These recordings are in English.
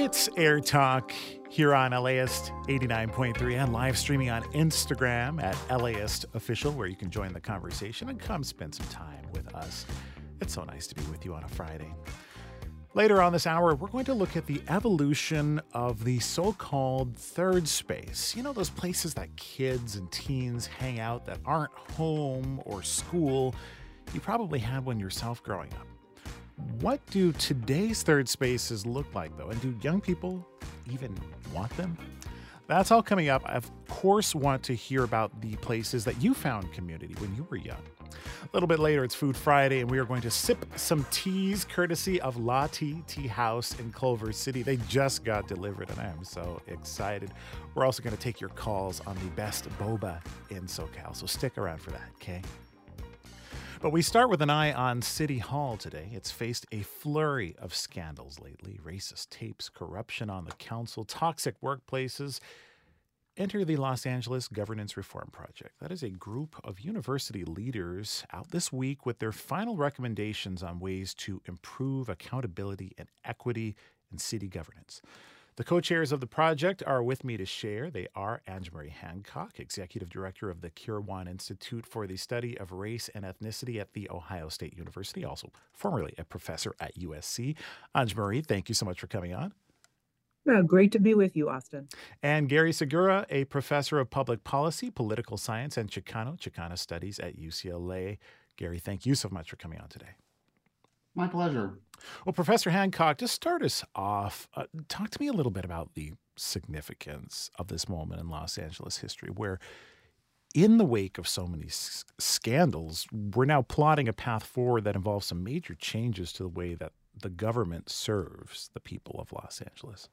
It's Air Talk here on LAist 89.3 and live streaming on Instagram at LAist Official, where you can join the conversation and come spend some time with us. It's so nice to be with you on a Friday. Later on this hour, we're going to look at the evolution of the so called third space. You know, those places that kids and teens hang out that aren't home or school. You probably had one yourself growing up. What do today's third spaces look like, though? And do young people even want them? That's all coming up. I, of course, want to hear about the places that you found community when you were young. A little bit later, it's Food Friday, and we are going to sip some teas courtesy of La Tea Tea House in Culver City. They just got delivered, and I am so excited. We're also going to take your calls on the best boba in SoCal, so stick around for that, okay? But we start with an eye on City Hall today. It's faced a flurry of scandals lately racist tapes, corruption on the council, toxic workplaces. Enter the Los Angeles Governance Reform Project. That is a group of university leaders out this week with their final recommendations on ways to improve accountability and equity in city governance. The co chairs of the project are with me to share. They are Angemarie Hancock, Executive Director of the Kirwan Institute for the Study of Race and Ethnicity at The Ohio State University, also formerly a professor at USC. Angemarie, thank you so much for coming on. Uh, great to be with you, Austin. And Gary Segura, a professor of public policy, political science, and Chicano, Chicana studies at UCLA. Gary, thank you so much for coming on today. My pleasure. Well, Professor Hancock, to start us off, uh, talk to me a little bit about the significance of this moment in Los Angeles history where, in the wake of so many s- scandals, we're now plotting a path forward that involves some major changes to the way that the government serves the people of Los Angeles.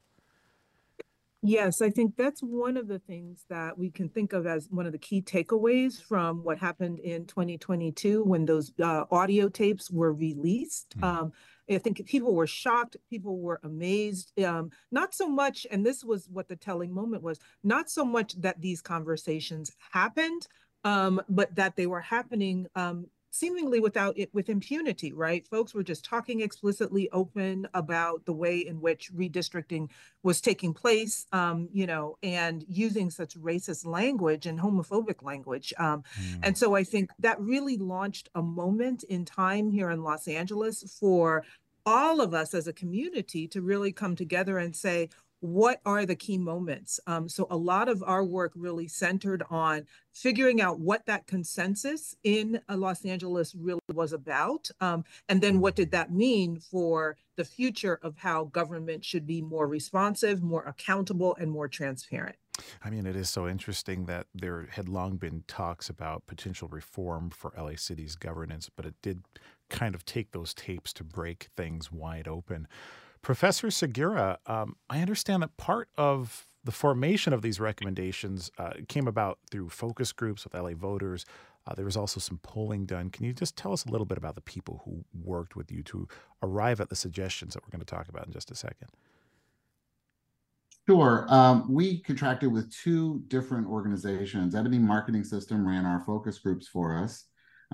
Yes, I think that's one of the things that we can think of as one of the key takeaways from what happened in 2022 when those uh, audio tapes were released. Mm. Um, I think people were shocked, people were amazed. Um, not so much, and this was what the telling moment was not so much that these conversations happened, um, but that they were happening um, seemingly without it with impunity right folks were just talking explicitly open about the way in which redistricting was taking place um, you know and using such racist language and homophobic language um, mm. and so i think that really launched a moment in time here in los angeles for all of us as a community to really come together and say what are the key moments? Um, so a lot of our work really centered on figuring out what that consensus in uh, Los Angeles really was about, um, and then what did that mean for the future of how government should be more responsive, more accountable, and more transparent. I mean, it is so interesting that there had long been talks about potential reform for LA City's governance, but it did kind of take those tapes to break things wide open. Professor Segura, um, I understand that part of the formation of these recommendations uh, came about through focus groups with LA voters. Uh, there was also some polling done. Can you just tell us a little bit about the people who worked with you to arrive at the suggestions that we're going to talk about in just a second? Sure. Um, we contracted with two different organizations. Ebony Marketing System ran our focus groups for us,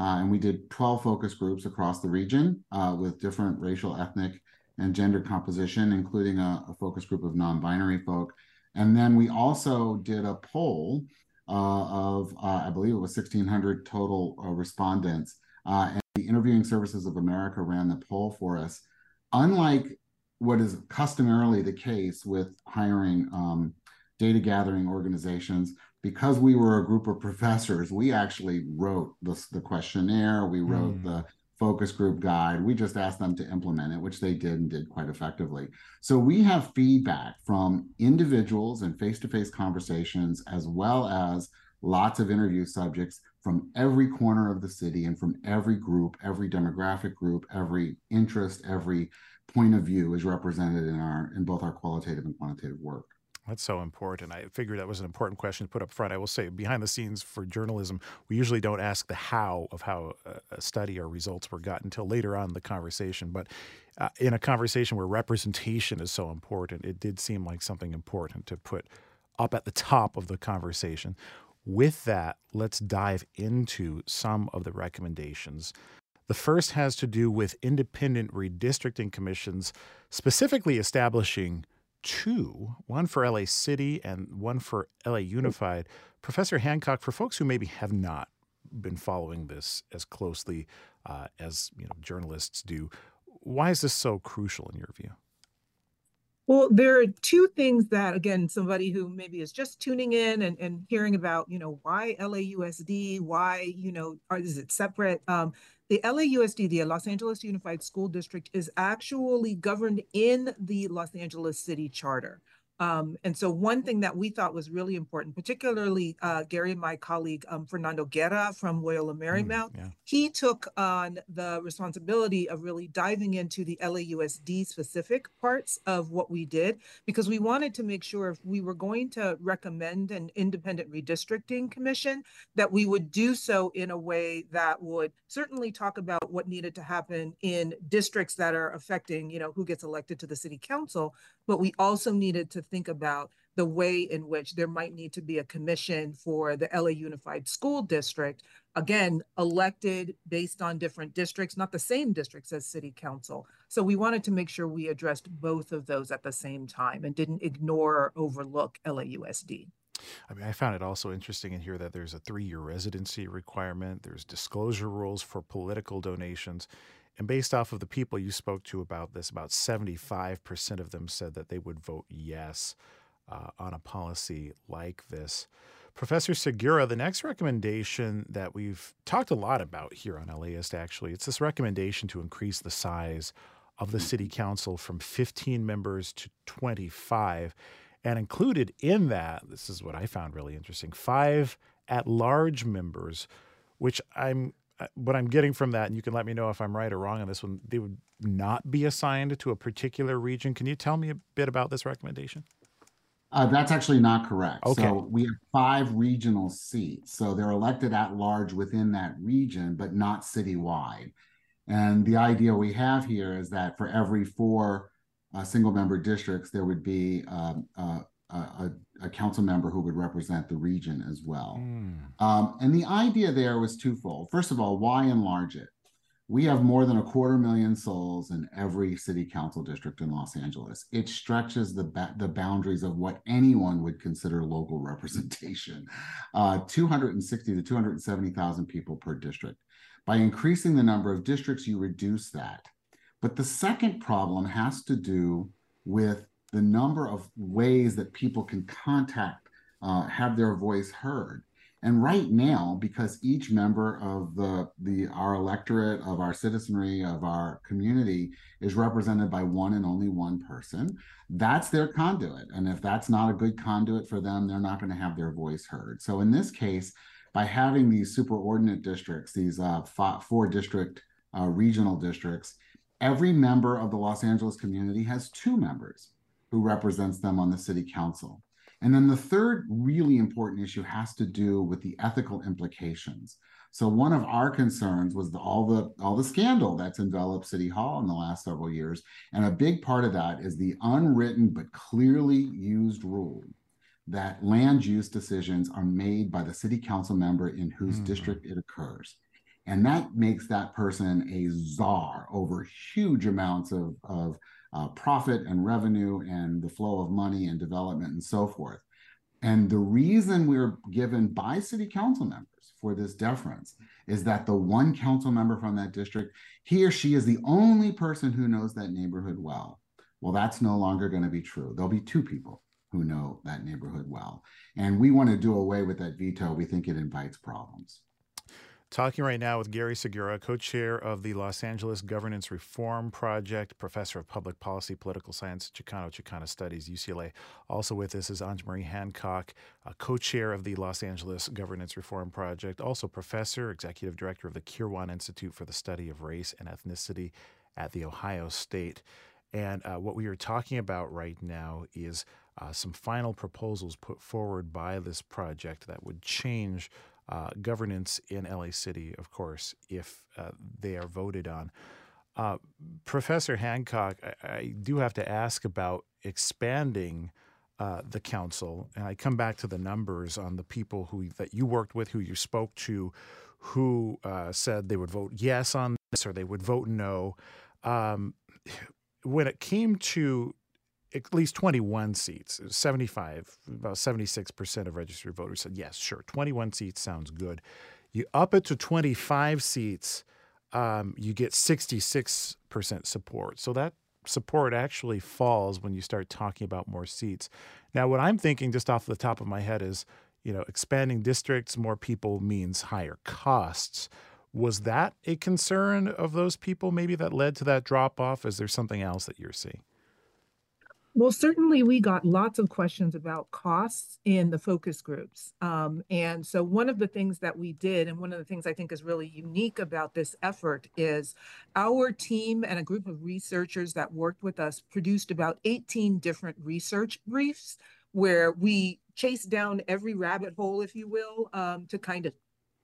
uh, and we did 12 focus groups across the region uh, with different racial, ethnic, and gender composition, including a, a focus group of non-binary folk. And then we also did a poll uh, of, uh, I believe it was 1,600 total uh, respondents. Uh, and the Interviewing Services of America ran the poll for us. Unlike what is customarily the case with hiring um, data gathering organizations, because we were a group of professors, we actually wrote the, the questionnaire, we wrote mm. the focus group guide. We just asked them to implement it, which they did and did quite effectively. So we have feedback from individuals and face to face conversations, as well as lots of interview subjects from every corner of the city and from every group, every demographic group, every interest, every point of view is represented in our in both our qualitative and quantitative work. That's so important. I figured that was an important question to put up front. I will say, behind the scenes for journalism, we usually don't ask the how of how a study or results were gotten until later on in the conversation. But uh, in a conversation where representation is so important, it did seem like something important to put up at the top of the conversation. With that, let's dive into some of the recommendations. The first has to do with independent redistricting commissions, specifically establishing two one for LA City and one for LA Unified. Professor Hancock, for folks who maybe have not been following this as closely uh, as you know journalists do, why is this so crucial in your view? Well, there are two things that, again, somebody who maybe is just tuning in and, and hearing about, you know, why LAUSD, why, you know, are, is it separate? Um, the LAUSD, the Los Angeles Unified School District, is actually governed in the Los Angeles City Charter. Um, and so one thing that we thought was really important, particularly uh, Gary and my colleague um, Fernando Guerra from Loyola Marymount, mm, yeah. he took on the responsibility of really diving into the LAUSD specific parts of what we did because we wanted to make sure if we were going to recommend an independent redistricting commission that we would do so in a way that would certainly talk about what needed to happen in districts that are affecting, you know, who gets elected to the city council, but we also needed to think about the way in which there might need to be a commission for the LA Unified School District, again, elected based on different districts, not the same districts as city council. So we wanted to make sure we addressed both of those at the same time and didn't ignore or overlook LAUSD. I mean, I found it also interesting in here that there's a three year residency requirement, there's disclosure rules for political donations, and based off of the people you spoke to about this, about 75% of them said that they would vote yes uh, on a policy like this. Professor Segura, the next recommendation that we've talked a lot about here on LAist, actually, it's this recommendation to increase the size of the city council from 15 members to 25. And included in that, this is what I found really interesting five at large members, which I'm what I'm getting from that, and you can let me know if I'm right or wrong on this one, they would not be assigned to a particular region. Can you tell me a bit about this recommendation? Uh, that's actually not correct. Okay. So we have five regional seats. So they're elected at large within that region, but not citywide. And the idea we have here is that for every four uh, single member districts, there would be um, uh, a, a, council member who would represent the region as well. Mm. Um, and the idea there was twofold. First of all, why enlarge it? We have more than a quarter million souls in every city council district in Los Angeles. It stretches the ba- the boundaries of what anyone would consider local representation. Uh, 260 to 270,000 people per district. By increasing the number of districts, you reduce that. But the second problem has to do with the number of ways that people can contact, uh, have their voice heard. And right now, because each member of the, the our electorate, of our citizenry, of our community is represented by one and only one person, that's their conduit. And if that's not a good conduit for them, they're not going to have their voice heard. So in this case, by having these superordinate districts, these uh, four district uh, regional districts, every member of the Los Angeles community has two members who represents them on the city council. And then the third really important issue has to do with the ethical implications. So one of our concerns was the, all the all the scandal that's enveloped City Hall in the last several years, and a big part of that is the unwritten but clearly used rule that land use decisions are made by the city council member in whose mm. district it occurs. And that makes that person a czar over huge amounts of, of uh, profit and revenue and the flow of money and development and so forth. And the reason we're given by city council members for this deference is that the one council member from that district, he or she is the only person who knows that neighborhood well. Well, that's no longer going to be true. There'll be two people who know that neighborhood well. And we want to do away with that veto. We think it invites problems. Talking right now with Gary Segura, co chair of the Los Angeles Governance Reform Project, professor of public policy, political science, Chicano Chicana Studies, UCLA. Also with us is Ange-Marie Hancock, co chair of the Los Angeles Governance Reform Project, also professor, executive director of the Kirwan Institute for the Study of Race and Ethnicity at The Ohio State. And uh, what we are talking about right now is uh, some final proposals put forward by this project that would change uh, governance in LA City, of course, if uh, they are voted on. Uh, Professor Hancock, I, I, do have to ask about expanding uh, the council, and I come back to the numbers on the people who that you worked with, who you spoke to, who uh, said they would vote yes on this or they would vote no. Um, when it came to at least 21 seats, 75, about 76% of registered voters said, yes, sure, 21 seats sounds good. You up it to 25 seats, um, you get 66% support. So that support actually falls when you start talking about more seats. Now, what I'm thinking just off the top of my head is, you know, expanding districts, more people means higher costs. Was that a concern of those people maybe that led to that drop off? Is there something else that you're seeing? Well, certainly we got lots of questions about costs in the focus groups. Um, and so one of the things that we did, and one of the things I think is really unique about this effort is our team and a group of researchers that worked with us produced about 18 different research briefs where we chased down every rabbit hole, if you will, um, to kind of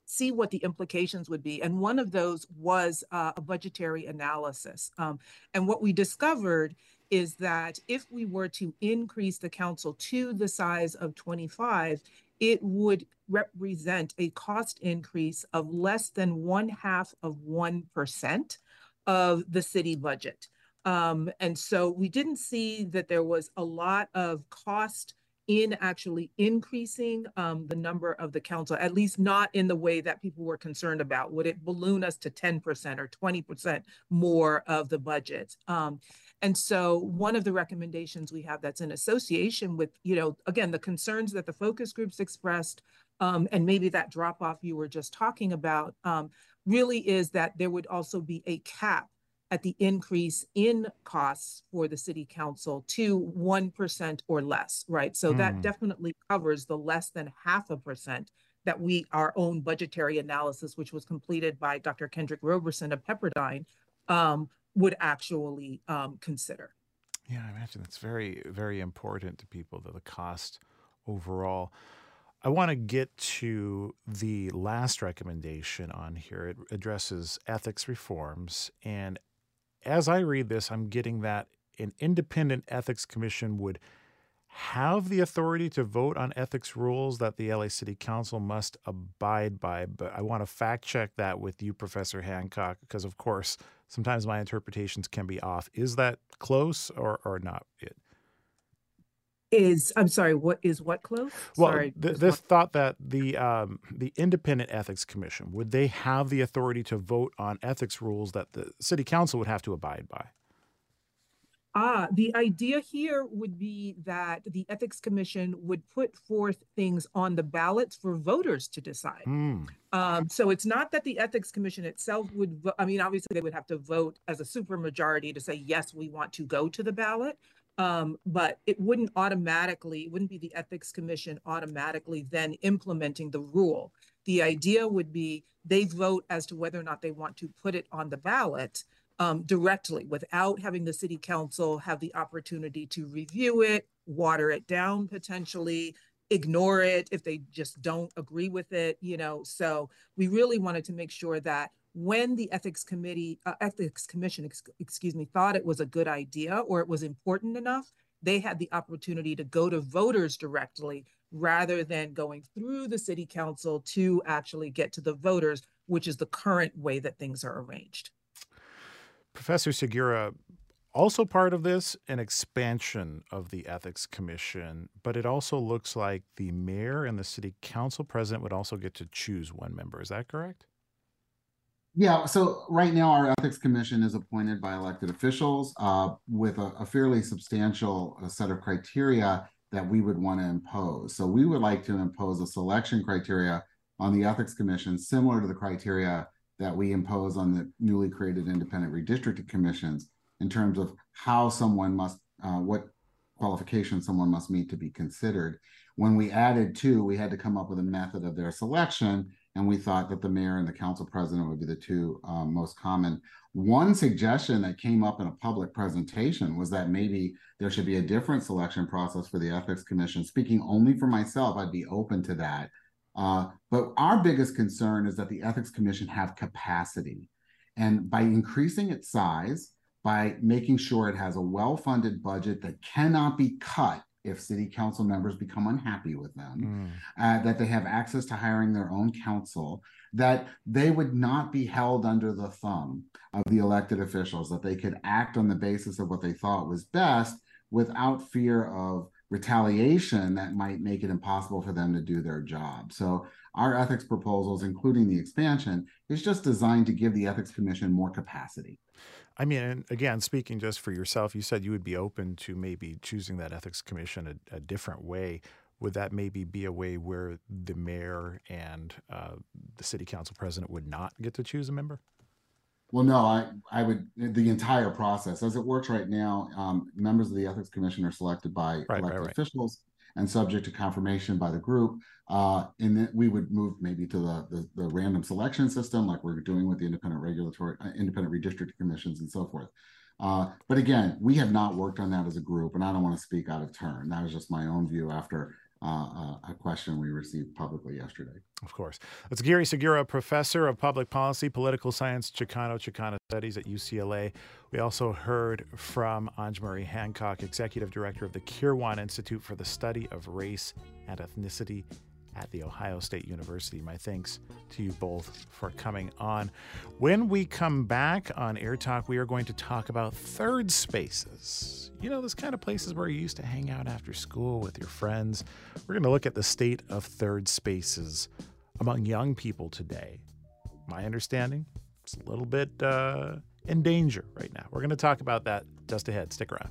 see what the implications would be. And one of those was uh, a budgetary analysis. Um, and what we discovered is that if we were to increase the council to the size of 25, it would represent a cost increase of less than one half of 1% of the city budget. Um, and so we didn't see that there was a lot of cost in actually increasing um, the number of the council, at least not in the way that people were concerned about. Would it balloon us to 10% or 20% more of the budget? Um, and so one of the recommendations we have that's in association with, you know, again, the concerns that the focus groups expressed um, and maybe that drop off you were just talking about um, really is that there would also be a cap at the increase in costs for the city council to 1% or less, right? So mm. that hmm. definitely covers the less than half a percent that we, our own budgetary analysis, which was completed by Dr. Kendrick Roberson of Pepperdine, um, would actually um, consider. Yeah, I imagine that's very, very important to people, that the cost overall. I want to get to the last recommendation on here. It addresses ethics reforms. And as I read this, I'm getting that an independent ethics commission would have the authority to vote on ethics rules that the LA City Council must abide by. But I want to fact check that with you, Professor Hancock, because of course, sometimes my interpretations can be off. Is that close or, or not it? Is I'm sorry, what is what close? Well, sorry, th- this what? thought that the um, the independent ethics commission would they have the authority to vote on ethics rules that the city council would have to abide by? Ah, the idea here would be that the Ethics Commission would put forth things on the ballots for voters to decide. Mm. Um, so it's not that the Ethics Commission itself would, vo- I mean, obviously they would have to vote as a supermajority to say, yes, we want to go to the ballot. Um, but it wouldn't automatically, it wouldn't be the Ethics Commission automatically then implementing the rule. The idea would be they vote as to whether or not they want to put it on the ballot um, directly without having the city council have the opportunity to review it, water it down potentially, ignore it if they just don't agree with it, you know. So we really wanted to make sure that when the ethics committee, uh, ethics commission, ex- excuse me, thought it was a good idea or it was important enough, they had the opportunity to go to voters directly rather than going through the city council to actually get to the voters, which is the current way that things are arranged. Professor Segura, also part of this, an expansion of the Ethics Commission, but it also looks like the mayor and the city council president would also get to choose one member. Is that correct? Yeah, so right now our ethics commission is appointed by elected officials uh, with a, a, fairly substantial uh, set of criteria that we would want to impose. So we would like to impose a selection criteria on the Ethics Commission, similar to the criteria that we impose on the newly created independent redistricting commissions in terms of how someone must, uh, what qualifications someone must meet to be considered. When we added two, we had to come up with a method of their selection, and we thought that the mayor and the council president would be the two um, most common. One suggestion that came up in a public presentation was that maybe there should be a different selection process for the ethics commission. Speaking only for myself, I'd be open to that. Uh, but our biggest concern is that the ethics commission have capacity. And by increasing its size, by making sure it has a well-funded budget that cannot be cut if city council members become unhappy with them, mm. uh, that they have access to hiring their own counsel, that they would not be held under the thumb of the elected officials, that they could act on the basis of what they thought was best without fear of retaliation that might make it impossible for them to do their job. So our ethics proposals, including the expansion, is just designed to give the Ethics Commission more capacity. I mean, again, speaking just for yourself, you said you would be open to maybe choosing that ethics commission a, a different way. Would that maybe be a way where the mayor and uh, the city council president would not get to choose a member? Well, no, I, I would the entire process as it works right now. Um, members of the ethics commission are selected by right, elected right, right. officials and subject to confirmation by the group. Uh, and then we would move maybe to the, the, the random selection system, like we're doing with the independent regulatory, uh, independent redistricting commissions, and so forth. Uh, but again, we have not worked on that as a group, and I don't want to speak out of turn. That was just my own view after uh, a question we received publicly yesterday. Of course. That's Gary Segura, professor of public policy, political science, Chicano, Chicana studies at UCLA. We also heard from Ange-Marie Hancock, executive director of the Kirwan Institute for the Study of Race and Ethnicity at The Ohio State University. My thanks to you both for coming on. When we come back on Air Talk, we are going to talk about third spaces. You know, those kind of places where you used to hang out after school with your friends. We're going to look at the state of third spaces among young people today. My understanding, it's a little bit uh, in danger right now. We're going to talk about that just ahead. Stick around.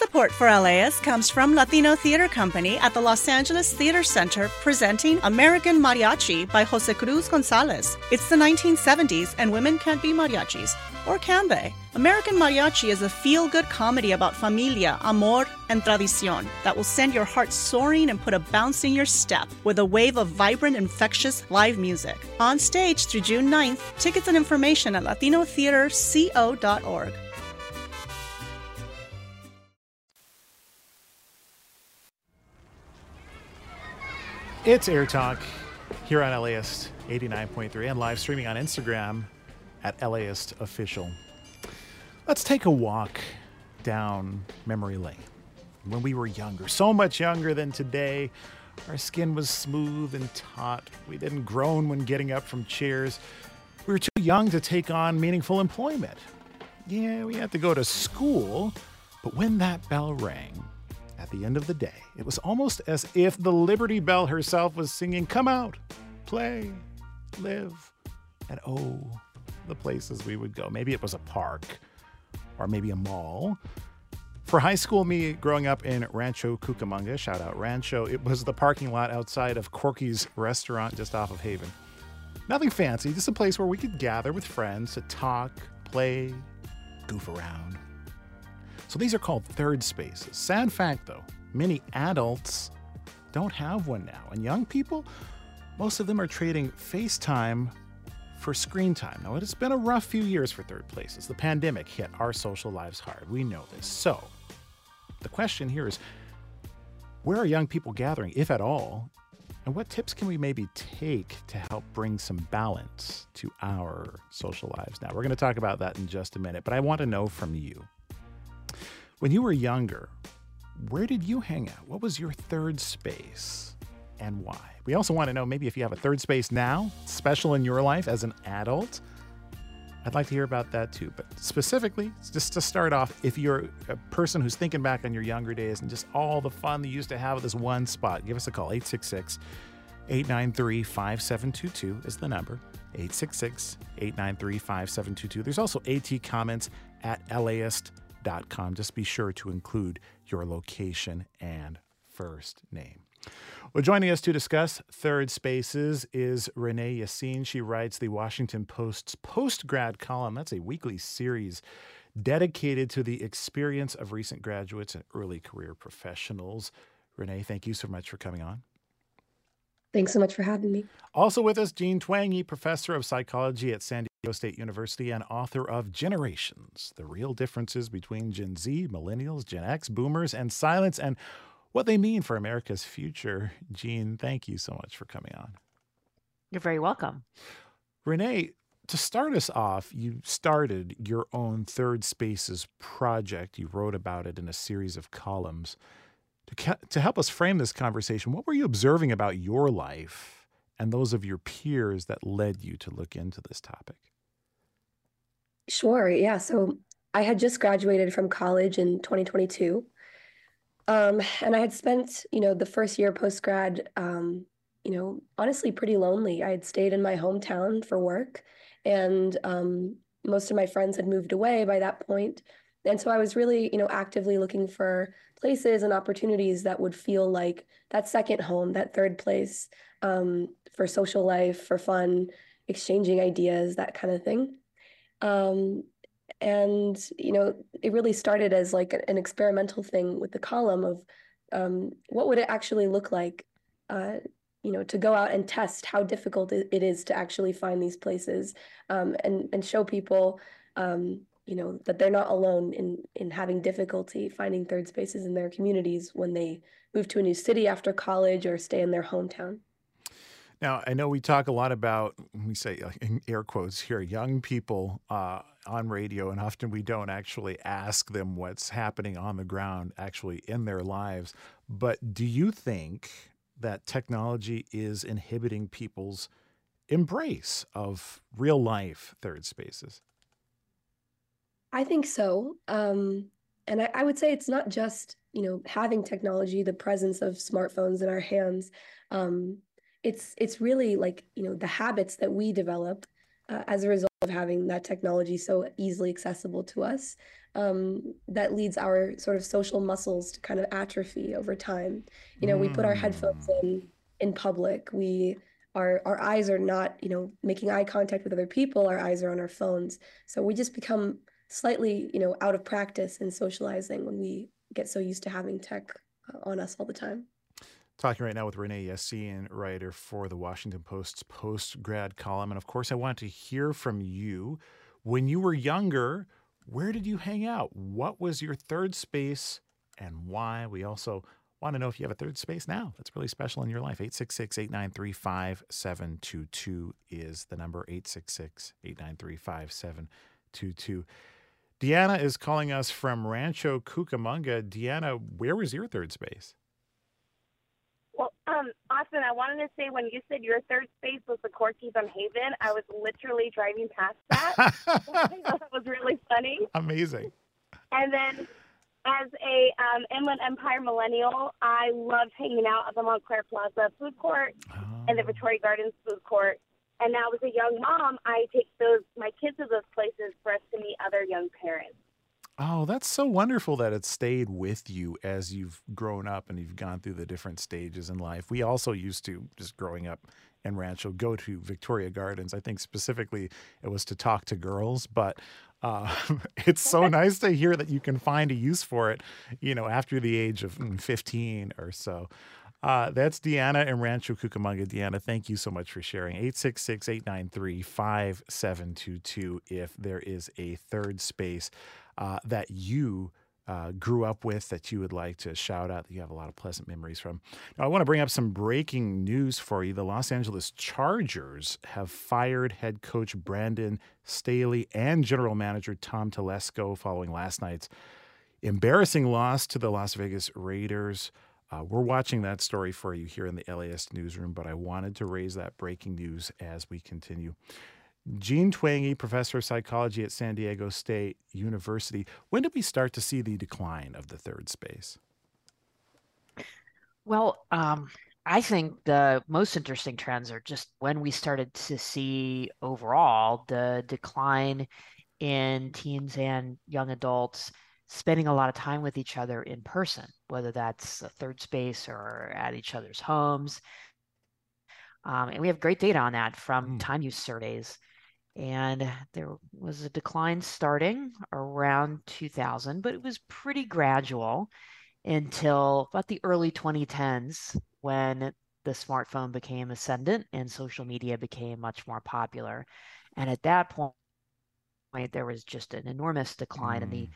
Support for LAist comes from Latino Theater Company at the Los Angeles Theater Center presenting American Mariachi by Jose Cruz Gonzalez. It's the 1970s and women can't be mariachis. Or can they? American Mariachi is a feel good comedy about familia, amor, and tradicion that will send your heart soaring and put a bounce in your step with a wave of vibrant, infectious live music. On stage through June 9th, tickets and information at latinotheaterco.org. It's Air Talk here on LAist 89.3 and live streaming on Instagram at LAist Official. Let's take a walk down memory lane. When we were younger, so much younger than today, our skin was smooth and taut. We didn't groan when getting up from chairs. We were too young to take on meaningful employment. Yeah, we had to go to school, but when that bell rang, at the end of the day, it was almost as if the Liberty Bell herself was singing, Come out, play, live, and oh, the places we would go. Maybe it was a park or maybe a mall. For high school me growing up in Rancho Cucamonga, shout out Rancho, it was the parking lot outside of Corky's restaurant just off of Haven. Nothing fancy, just a place where we could gather with friends to talk, play, goof around. So these are called third spaces. Sad fact though, many adults don't have one now. And young people, most of them are trading FaceTime for screen time. Now, it's been a rough few years for third places. The pandemic hit our social lives hard. We know this. So, the question here is where are young people gathering, if at all? And what tips can we maybe take to help bring some balance to our social lives? Now, we're going to talk about that in just a minute, but I want to know from you When you were younger, where did you hang out? What was your third space and why? We also want to know maybe if you have a third space now, special in your life as an adult. I'd like to hear about that too. But specifically, just to start off, if you're a person who's thinking back on your younger days and just all the fun you used to have at this one spot, give us a call. 866 893 5722 is the number. 866 893 5722. There's also AT comments at laist.com. Just be sure to include your location and first name. Well, joining us to discuss third spaces is Renee Yaseen. She writes the Washington Post's post grad column. That's a weekly series dedicated to the experience of recent graduates and early career professionals. Renee, thank you so much for coming on. Thanks so much for having me. Also with us, Jean Twenge, professor of psychology at San Diego State University and author of Generations The Real Differences Between Gen Z, Millennials, Gen X, Boomers, and Silence, and what they mean for America's future. Jean, thank you so much for coming on. You're very welcome. Renee, to start us off, you started your own Third Spaces project. You wrote about it in a series of columns. To, to help us frame this conversation, what were you observing about your life and those of your peers that led you to look into this topic? Sure. Yeah. So I had just graduated from college in 2022. Um, and I had spent, you know, the first year post grad, um, you know, honestly pretty lonely. I had stayed in my hometown for work, and um, most of my friends had moved away by that point. And so I was really, you know, actively looking for places and opportunities that would feel like that second home, that third place um, for social life, for fun, exchanging ideas, that kind of thing. Um, and you know, it really started as like an experimental thing with the column of um, what would it actually look like, uh, you know, to go out and test how difficult it is to actually find these places um, and and show people um, you know that they're not alone in in having difficulty finding third spaces in their communities when they move to a new city after college or stay in their hometown. Now i know we talk a lot about we say in air quotes here young people uh, on radio and often we don't actually ask them what's happening on the ground actually in their lives. But do you think that technology is inhibiting people's embrace of real life third spaces I think so. Um, and I, I would say it's not just, you know, having technology, the presence of smartphones in our hands. Um, it's it's really like, you know, the habits that we develop uh, as a result of having that technology so easily accessible to us. Um, that leads our sort of social muscles to kind of atrophy over time. You know, mm. we put our headphones mm. in in public. We our our eyes are not, you know, making eye contact with other people. Our eyes are on our phones. So we just become slightly, you know, out of practice in socializing when we get so used to having tech uh, on us all the time. Talking right now with Renee Yaseen, writer for the Washington Post's post grad column. And of course, I want to hear from you. When you were younger, where did you hang out? What was your third space and why? We also want to know if you have a third space now that's really special in your life. 866 893 5722 is the number 866 893 5722. Deanna is calling us from Rancho Cucamonga. Deanna, where was your third space? Well, um, Austin, I wanted to say when you said your third space was the Corky's on Haven, I was literally driving past that. that was really funny. Amazing. And then, as a um, Inland Empire millennial, I loved hanging out at the Montclair Plaza food court oh. and the oh. Victoria Gardens food court. And now, as a young mom, I take those my kids to those places for us to meet other young parents. Oh, that's so wonderful that it stayed with you as you've grown up and you've gone through the different stages in life. We also used to, just growing up in Rancho, go to Victoria Gardens. I think specifically it was to talk to girls, but uh, it's so nice to hear that you can find a use for it, you know, after the age of mm, 15 or so. Uh, that's Deanna and Rancho Cucamonga. Deanna, thank you so much for sharing. 866 893 5722 if there is a third space uh, that you uh, grew up with that you would like to shout out that you have a lot of pleasant memories from. Now, I want to bring up some breaking news for you. The Los Angeles Chargers have fired head coach Brandon Staley and general manager Tom Telesco following last night's embarrassing loss to the Las Vegas Raiders. Uh, we're watching that story for you here in the LAist newsroom, but I wanted to raise that breaking news as we continue. Jean Twenge, professor of psychology at San Diego State University. When did we start to see the decline of the third space? Well, um, I think the most interesting trends are just when we started to see overall the decline in teens and young adults spending a lot of time with each other in person, whether that's a third space or at each other's homes. Um, and we have great data on that from mm. time use surveys. And there was a decline starting around 2000, but it was pretty gradual until about the early 2010s when the smartphone became ascendant and social media became much more popular. And at that point, there was just an enormous decline mm. in the mm.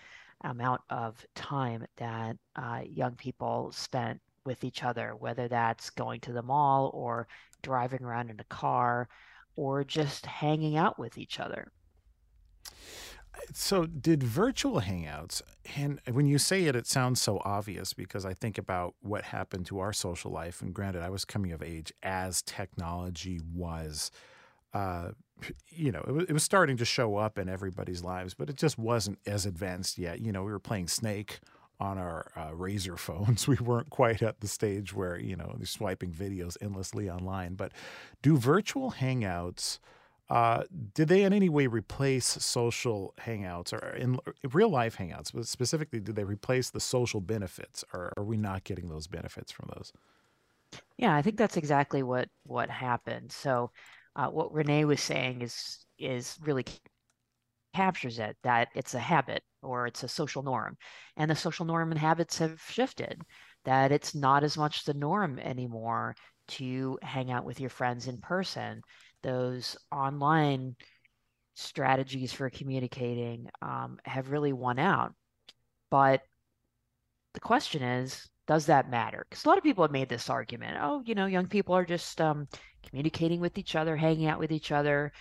Amount of time that uh, young people spent with each other, whether that's going to the mall or driving around in a car or just hanging out with each other. So, did virtual hangouts, and when you say it, it sounds so obvious because I think about what happened to our social life. And granted, I was coming of age as technology was, uh, you know, it was, it was starting to show up in everybody's lives, but it just wasn't as advanced yet. You know, we were playing Snake on our uh, Razr phones. We weren't quite at the stage where, you know, they're swiping videos endlessly online. But do virtual hangouts uh, did they in any way replace social hangouts or in real life hangouts? But specifically, did they replace the social benefits, or are we not getting those benefits from those? Yeah, I think that's exactly what what happened. So, uh, what Renee was saying is is really captures it that it's a habit or it's a social norm, and the social norm and habits have shifted. That it's not as much the norm anymore to hang out with your friends in person those online strategies for communicating um, have really won out. But the question is, does that matter? Because a lot of people have made this argument. Oh, you know, young people are just um, communicating with each other, hanging out with each other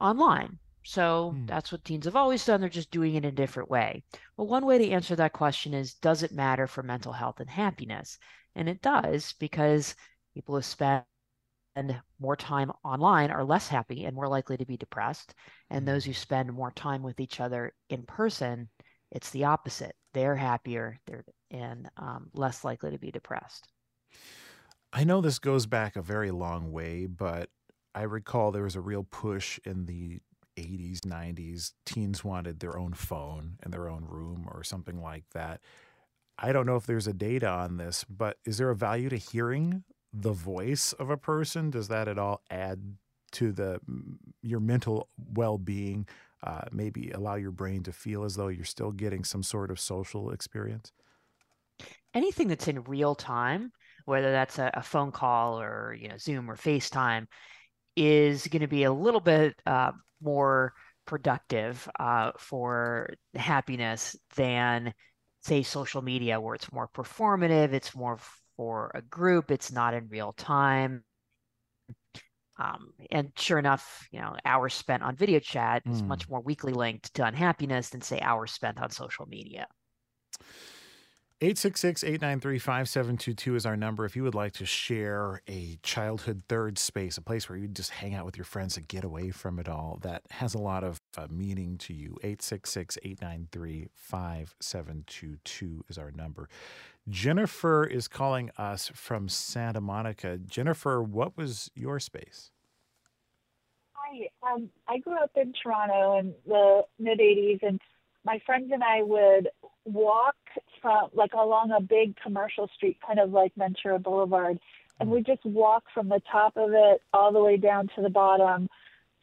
online. So hmm. that's what teens have always done. They're just doing it in a different way. Well, one way to answer that question is Does it matter for mental health and happiness? And it does because people who spend more time online are less happy and more likely to be depressed. And those who spend more time with each other in person, it's the opposite. They're happier they're, and um, less likely to be depressed. I know this goes back a very long way, but I recall there was a real push in the 80s, 90s. Teens wanted their own phone in their own room or something like that. I don't know if there's a data on this, but is there a value to hearing the voice of a person? Does that at all add to the your mental well-being? Uh, maybe allow your brain to feel as though you're still getting some sort of social experience. Anything that's in real time, whether that's a, a phone call or you know Zoom or FaceTime, is going to be a little bit uh, more productive uh, for happiness than say social media where it's more performative it's more for a group. It's not in real time. Um, and sure enough, you know, hours spent on video chat mm. is much hmm. more weakly linked to unhappiness than say hours spent on social media. 866-893-5722 is our number. If you would like to share a childhood third space a place where you just hang out with your friends and get away from it all that has a lot of uh, meaning to you. 866-893-5722 is our number. Jennifer is calling us from santa monica. Jennifer what was your space? Hi um, i grew up in toronto in the mid 80s and my friends and i would walk from like along a big commercial street, kind of like Ventura Boulevard, and mm. we just walk from the top of it all the way down to the bottom,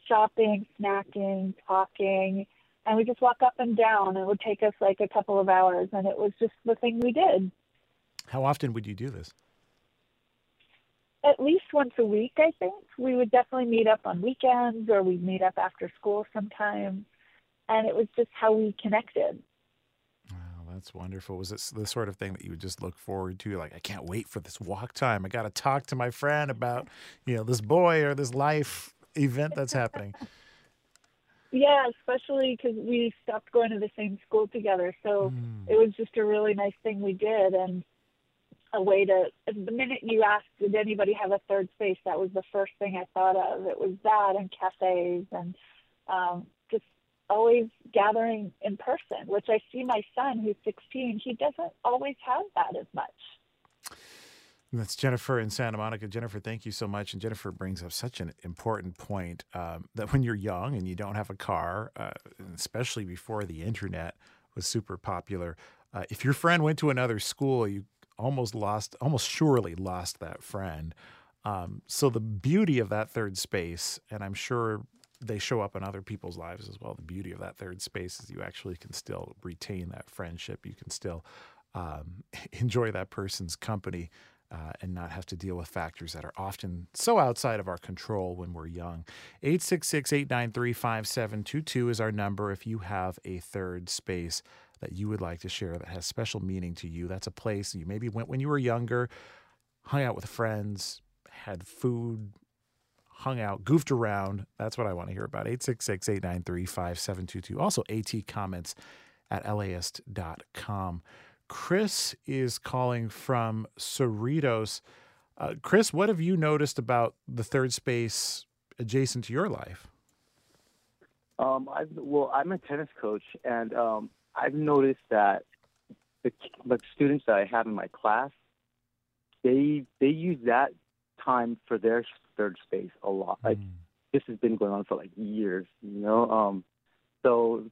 shopping, snacking, talking, and we just walk up and down. It would take us like a couple of hours, and it was just the thing we did. How often would you do this? At least once a week, I think. We would definitely meet up on weekends or we'd meet up after school sometimes. And it was just how we connected that's wonderful. Was it the sort of thing that you would just look forward to? Like, I can't wait for this walk time. I got to talk to my friend about, you know, this boy or this life event that's happening. Yeah, especially because we stopped going to the same school together. So mm. it was just a really nice thing we did. And a way to, the minute you asked, did anybody have a third space? That was the first thing I thought of. It was that and cafes and um, always gathering in person, which I see my son who's 16, he doesn't always have that as much. That's Jennifer in Santa Monica. Jennifer, thank you so much. And Jennifer brings up such an important point um, that when you're young and you don't have a car, uh, especially before the internet was super popular, uh, if your friend went to another school, you almost lost, almost surely lost that friend. Um, so the beauty of that third space, and I'm sure they show up in other people's lives as well. The beauty of that third space is you actually can still retain that friendship. You can still um, enjoy that person's company uh, and not have to deal with factors that are often so outside of our control when we're young. 866 893 5722 is our number if you have a third space that you would like to share that has special meaning to you. That's a place you maybe went when you were younger, hung out with friends, had food, hung out, goofed around. That's what I want to hear about. 866 893 5722. Also, AT comments at laist.com. Chris is calling from Cerritos. Uh, Chris, what have you noticed about the third space adjacent to your life? Um, I've, well, I'm a tennis coach, and um, I've noticed that the, the students that I have in my class, they they use that time for their third space a lot. Mm. Like this has been going on for like years, you know. Um, so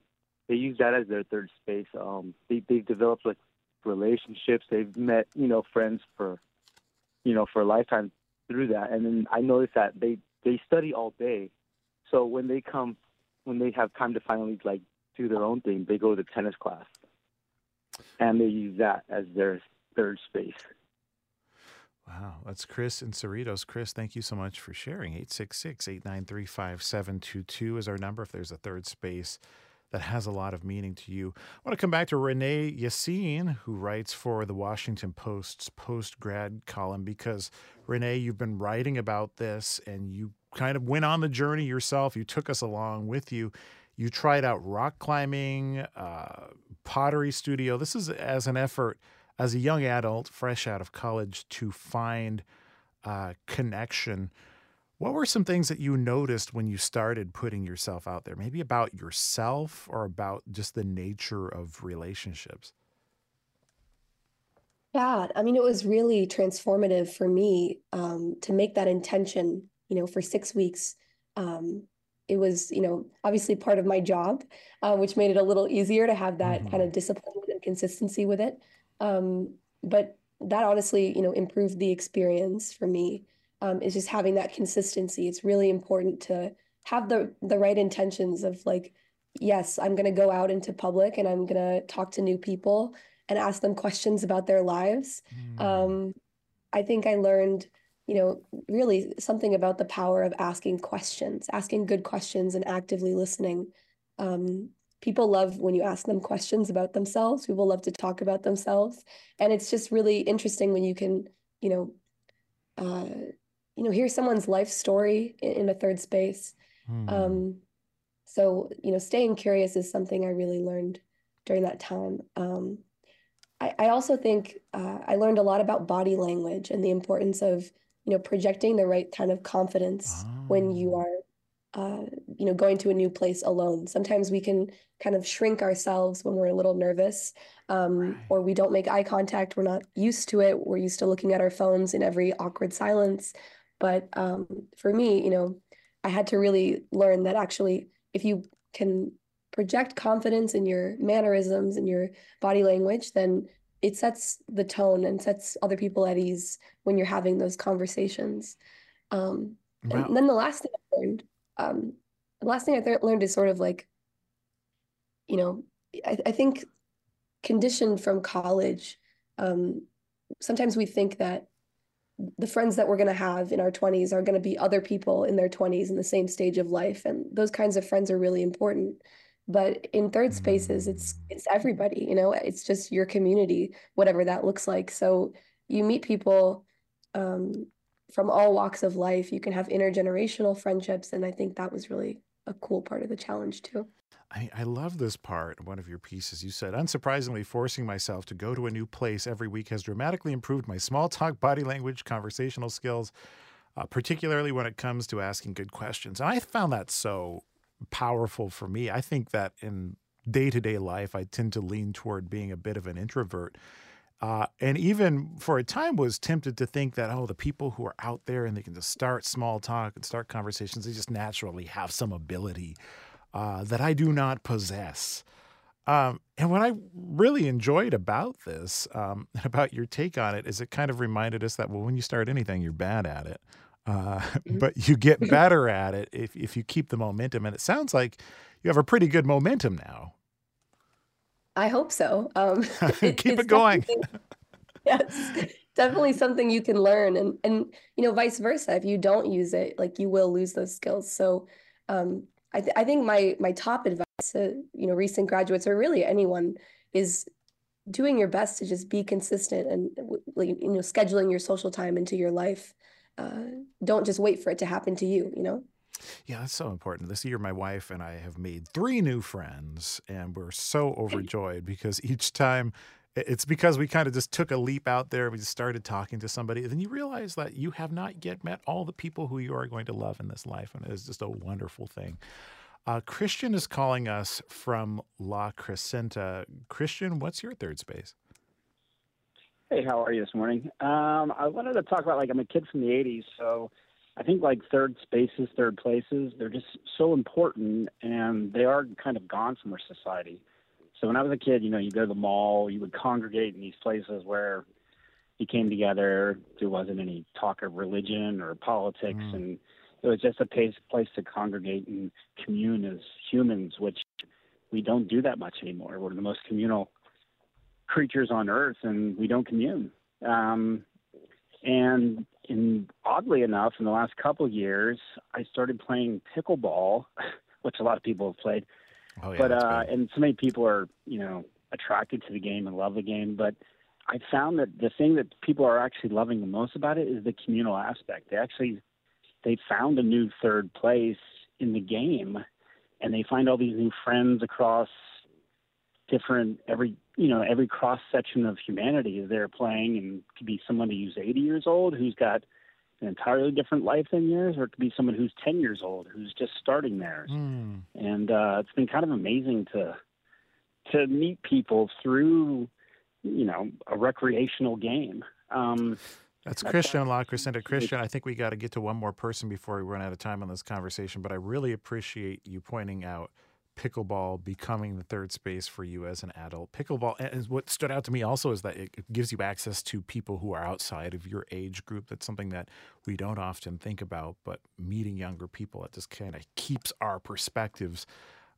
they use that as their third space. Um, they they've developed like relationships. They've met, you know, friends for, you know, for a lifetime through that. And then I noticed that they they study all day, so when they come, when they have time to finally like do their own thing, they go to tennis class, and they use that as their third space. Wow, that's Chris in Cerritos. Chris, thank you so much for sharing. 866 893 5722 is our number if there's a third space that has a lot of meaning to you. I want to come back to Renee Yaseen, who writes for the Washington Post's post grad column, because Renee, you've been writing about this and you kind of went on the journey yourself. You took us along with you. You tried out rock climbing, uh, pottery studio. This is as an effort as a young adult, fresh out of college, to find uh, connection what were some things that you noticed when you started putting yourself out there, maybe about yourself or about just the nature of relationships? Yeah, I mean, it was really transformative for me um, to make that intention, you know, for six weeks. Um, it was, you know, obviously part of my job, uh, which made it a little easier to have that mm-hmm. kind of discipline and consistency with it. Um, but that honestly, you know, improved the experience for me um, is just having that consistency. It's really important to have the the right intentions of like, yes, I'm going to go out into public and I'm going to talk to new people and ask them questions about their lives. Mm. Um, I think I learned, you know, really something about the power of asking questions, asking good questions, and actively listening. Um, people love when you ask them questions about themselves. People love to talk about themselves, and it's just really interesting when you can, you know, uh, you know hear someone's life story in, in a third space hmm. um, so you know staying curious is something i really learned during that time um, I, I, also think uh, i learned a lot about body language and the importance of you know projecting the right kind of confidence oh. when you ah. are uh, you know going to a new place alone sometimes we can kind of shrink ourselves when we're a little nervous um, right. or we don't make eye contact we're not used to it we're used to looking at our phones in every awkward silence but um, for me, you know, I had to really learn that actually, if you can project confidence in your mannerisms and your body language, then it sets the tone and sets other people at ease when you're having those conversations. Um, wow. And then the last thing I learned, um, the last thing I th- learned is sort of like, you know, I, I think conditioned from college, um, sometimes we think that the friends that we're going to have in our 20s are going to be other people in their 20s in the same stage of life and those kinds of friends are really important but in third spaces it's mm. it's everybody you know it's just your community whatever that looks like so you meet people um, from all walks of life you can have intergenerational friendships and i think that was really a cool part of the challenge too. I, I love this part. One of your pieces, you said, unsurprisingly, forcing myself to go to a new place every week has dramatically improved my small talk, body language, conversational skills, uh, particularly when it comes to asking good questions. And I found that so powerful for me. I think that in day to day life, I tend to lean toward being a bit of an introvert. Uh, and even for a time was tempted to think that oh the people who are out there and they can just start small talk and start conversations they just naturally have some ability uh, that I do not possess. Um, and what I really enjoyed about this, um, about your take on it, is it kind of reminded us that well, when you start anything, you're bad at it, uh, mm-hmm. but you get better at it if if you keep the momentum. And it sounds like you have a pretty good momentum now. I hope so. Um, it, keep it going. yes, definitely something you can learn, and and you know, vice versa. If you don't use it, like you will lose those skills. So. Um, I, th- I think my my top advice to you know recent graduates or really anyone is doing your best to just be consistent and you know scheduling your social time into your life. Uh, don't just wait for it to happen to you. You know. Yeah, that's so important. This year, my wife and I have made three new friends, and we're so overjoyed because each time it's because we kind of just took a leap out there. We just started talking to somebody. And then you realize that you have not yet met all the people who you are going to love in this life. And it's just a wonderful thing. Uh, Christian is calling us from La Crescenta. Christian, what's your third space? Hey, how are you this morning? Um, I wanted to talk about like I'm a kid from the 80s, so I think like third spaces, third places, they're just so important and they are kind of gone from our society. So when I was a kid, you know, you go to the mall, you would congregate in these places where you came together. There wasn't any talk of religion or politics, mm. and it was just a place, place to congregate and commune as humans, which we don't do that much anymore. We're the most communal creatures on earth, and we don't commune. Um, and in oddly enough, in the last couple of years, I started playing pickleball, which a lot of people have played. Oh, yeah, but uh, and so many people are you know attracted to the game and love the game, but I found that the thing that people are actually loving the most about it is the communal aspect. They actually they found a new third place in the game, and they find all these new friends across different every you know every cross section of humanity is there playing, and could be somebody who's 80 years old who's got an entirely different life than yours, or it could be someone who's 10 years old who's just starting theirs. Mm. And uh, it's been kind of amazing to to meet people through, you know, a recreational game. Um, that's Christian La Crescenta. Christian, I think we got to get to one more person before we run out of time on this conversation, but I really appreciate you pointing out pickleball becoming the third space for you as an adult. Pickleball, and what stood out to me also is that it gives you access to people who are outside of your age group. That's something that we don't often think about, but meeting younger people, it just kind of keeps our perspectives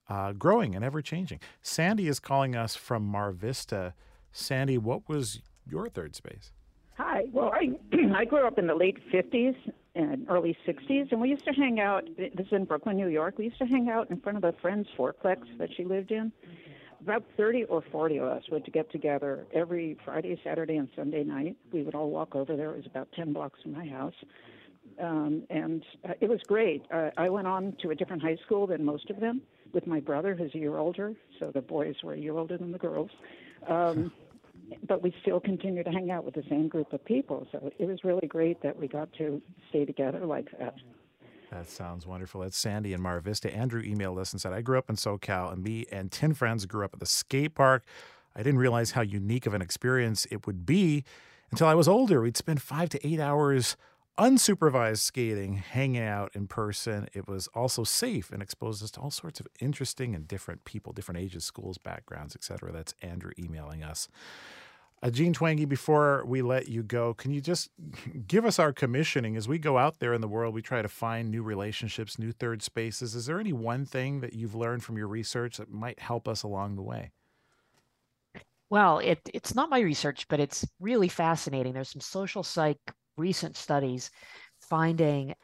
uh, growing and ever changing. Sandy is calling us from Mar Vista. Sandy, what was your third space? Hi. Well, I I grew up in the late 50s and early 60s, and we used to hang out. This is in Brooklyn, New York. We used to hang out in front of a friend's fourplex that she lived in. About 30 or 40 of us would get together every Friday, Saturday, and Sunday night. We would all walk over there. It was about 10 blocks from my house. Um, and uh, it was great. Uh, I went on to a different high school than most of them with my brother, who's a year older. So the boys were a year older than the girls. Um, but we still continue to hang out with the same group of people. So it was really great that we got to stay together like that. That sounds wonderful. It's Sandy in Mar Vista. Andrew emailed us and said, I grew up in SoCal, and me and 10 friends grew up at the skate park. I didn't realize how unique of an experience it would be until I was older. We'd spend five to eight hours unsupervised skating, hanging out in person. It was also safe and exposed us to all sorts of interesting and different people, different ages, schools, backgrounds, etc. That's Andrew emailing us. Uh, Jean Twenge, before we let you go, can you just give us our commissioning as we go out there in the world? We try to find new relationships, new third spaces. Is there any one thing that you've learned from your research that might help us along the way? Well, it, it's not my research, but it's really fascinating. There's some social psych recent studies finding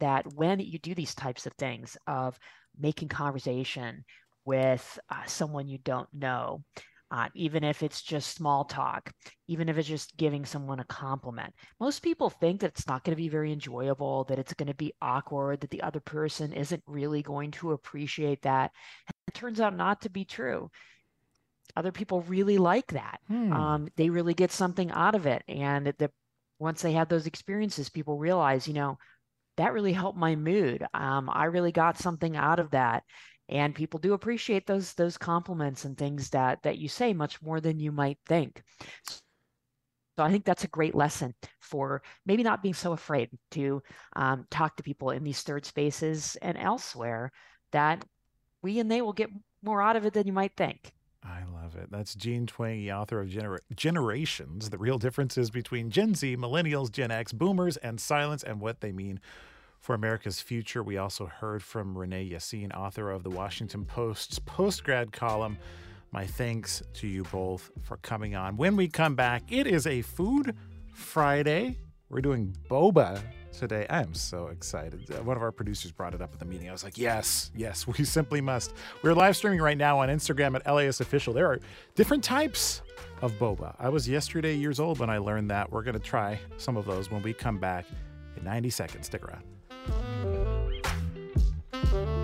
that when you do these types of things of making conversation with uh, someone you don't know, uh, even if it's just small talk, even if it's just giving someone a compliment. Most people think that it's not going to be very enjoyable, that it's going to be awkward, that the other person isn't really going to appreciate that. And it turns out not to be true. Other people really like that. Hmm. Um, they really get something out of it. And the, once they have those experiences, people realize, you know, that really helped my mood. Um, I really got something out of that and people do appreciate those those compliments and things that that you say much more than you might think. So i think that's a great lesson for maybe not being so afraid to um, talk to people in these third spaces and elsewhere that we and they will get more out of it than you might think. I love it. That's Jean Twenge, the author of Gener- Generations, The Real Differences Between Gen Z, Millennials, Gen X, Boomers, and Silence and What They Mean for America's Future. We also heard from Renee Yaseen, author of the Washington Post's postgrad column. My thanks to you both for coming on. When we come back, it is a Food Friday. We're doing boba today. I am so excited. Uh, one of our producers brought it up at the meeting. I was like, yes, yes, we simply must. We're live streaming right now on Instagram at LAist Official. There are different types of boba. I was yesterday years old when I learned that. We're going to try some of those when we come back in 90 seconds. Stick around. Thank you.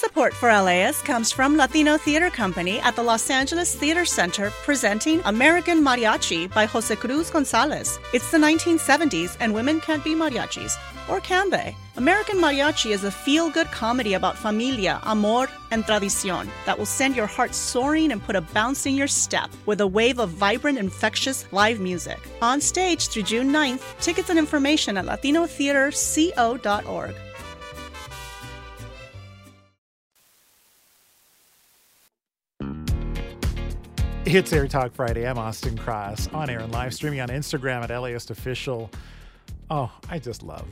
Support for LAist comes from Latino Theater Company at the Los Angeles Theater Center presenting American Mariachi by Jose Cruz Gonzalez. It's the 1970s and women can't be mariachis. Or can they? American Mariachi is a feel good comedy about familia, amor, and tradicion that will send your heart soaring and put a bounce in your step with a wave of vibrant, infectious live music. On stage through June 9th, tickets and information at latinotheaterco.org. It's Air Talk Friday. I'm Austin Cross on air and live streaming on Instagram at LAist Official. Oh, I just love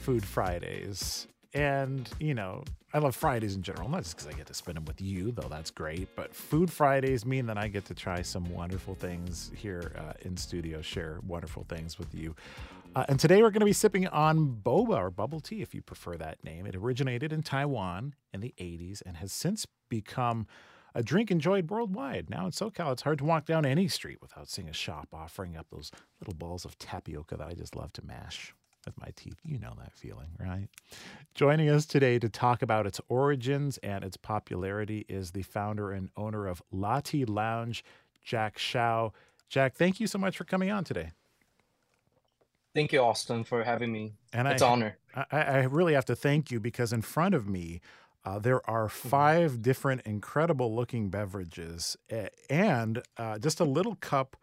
Food Fridays. And, you know, I love Fridays in general, not just because I get to spend them with you, though that's great, but Food Fridays mean that I get to try some wonderful things here uh, in studio, share wonderful things with you. Uh, and today we're going to be sipping on boba or bubble tea, if you prefer that name. It originated in Taiwan in the 80s and has since become a drink enjoyed worldwide. Now in SoCal, it's hard to walk down any street without seeing a shop offering up those little balls of tapioca that I just love to mash with my teeth. You know that feeling, right? Joining us today to talk about its origins and its popularity is the founder and owner of La Tea Lounge, Jack Shao. Jack, thank you so much for coming on today. Thank you, Austin, for having me. And it's I, an honor. I, I really have to thank you because in front of me, uh, there are Mm-hmm. five different incredible looking beverages and uh, just a little cup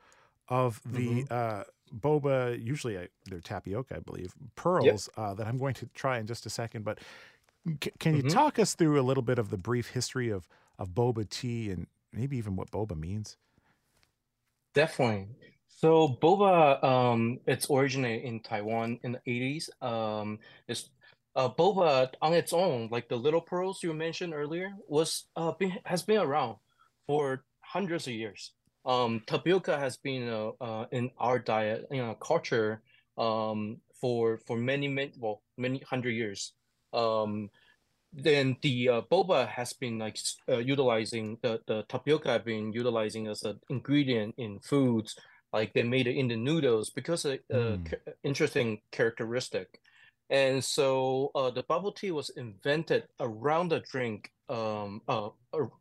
of the Mm-hmm. uh, boba, usually I, they're tapioca, I believe, pearls uh, that I'm going to try in just a second. But c- can you Mhm. talk us through a little bit of the brief history of, of boba tea and maybe even what boba means? Definitely. So boba, um, it's originated in Taiwan in the 80s. Um, it's uh, boba on its own, like the little pearls you mentioned earlier, was uh, been, has been around for hundreds of years. Um, tapioca has been uh, uh, in our diet, in our culture, um, for for many many well many hundred years. Um, then the uh, boba has been like uh, utilizing the the tapioca have been utilizing as an ingredient in foods like they made it in the noodles because of a Mm. ca- interesting characteristic and so uh, the bubble tea was invented around the drink um uh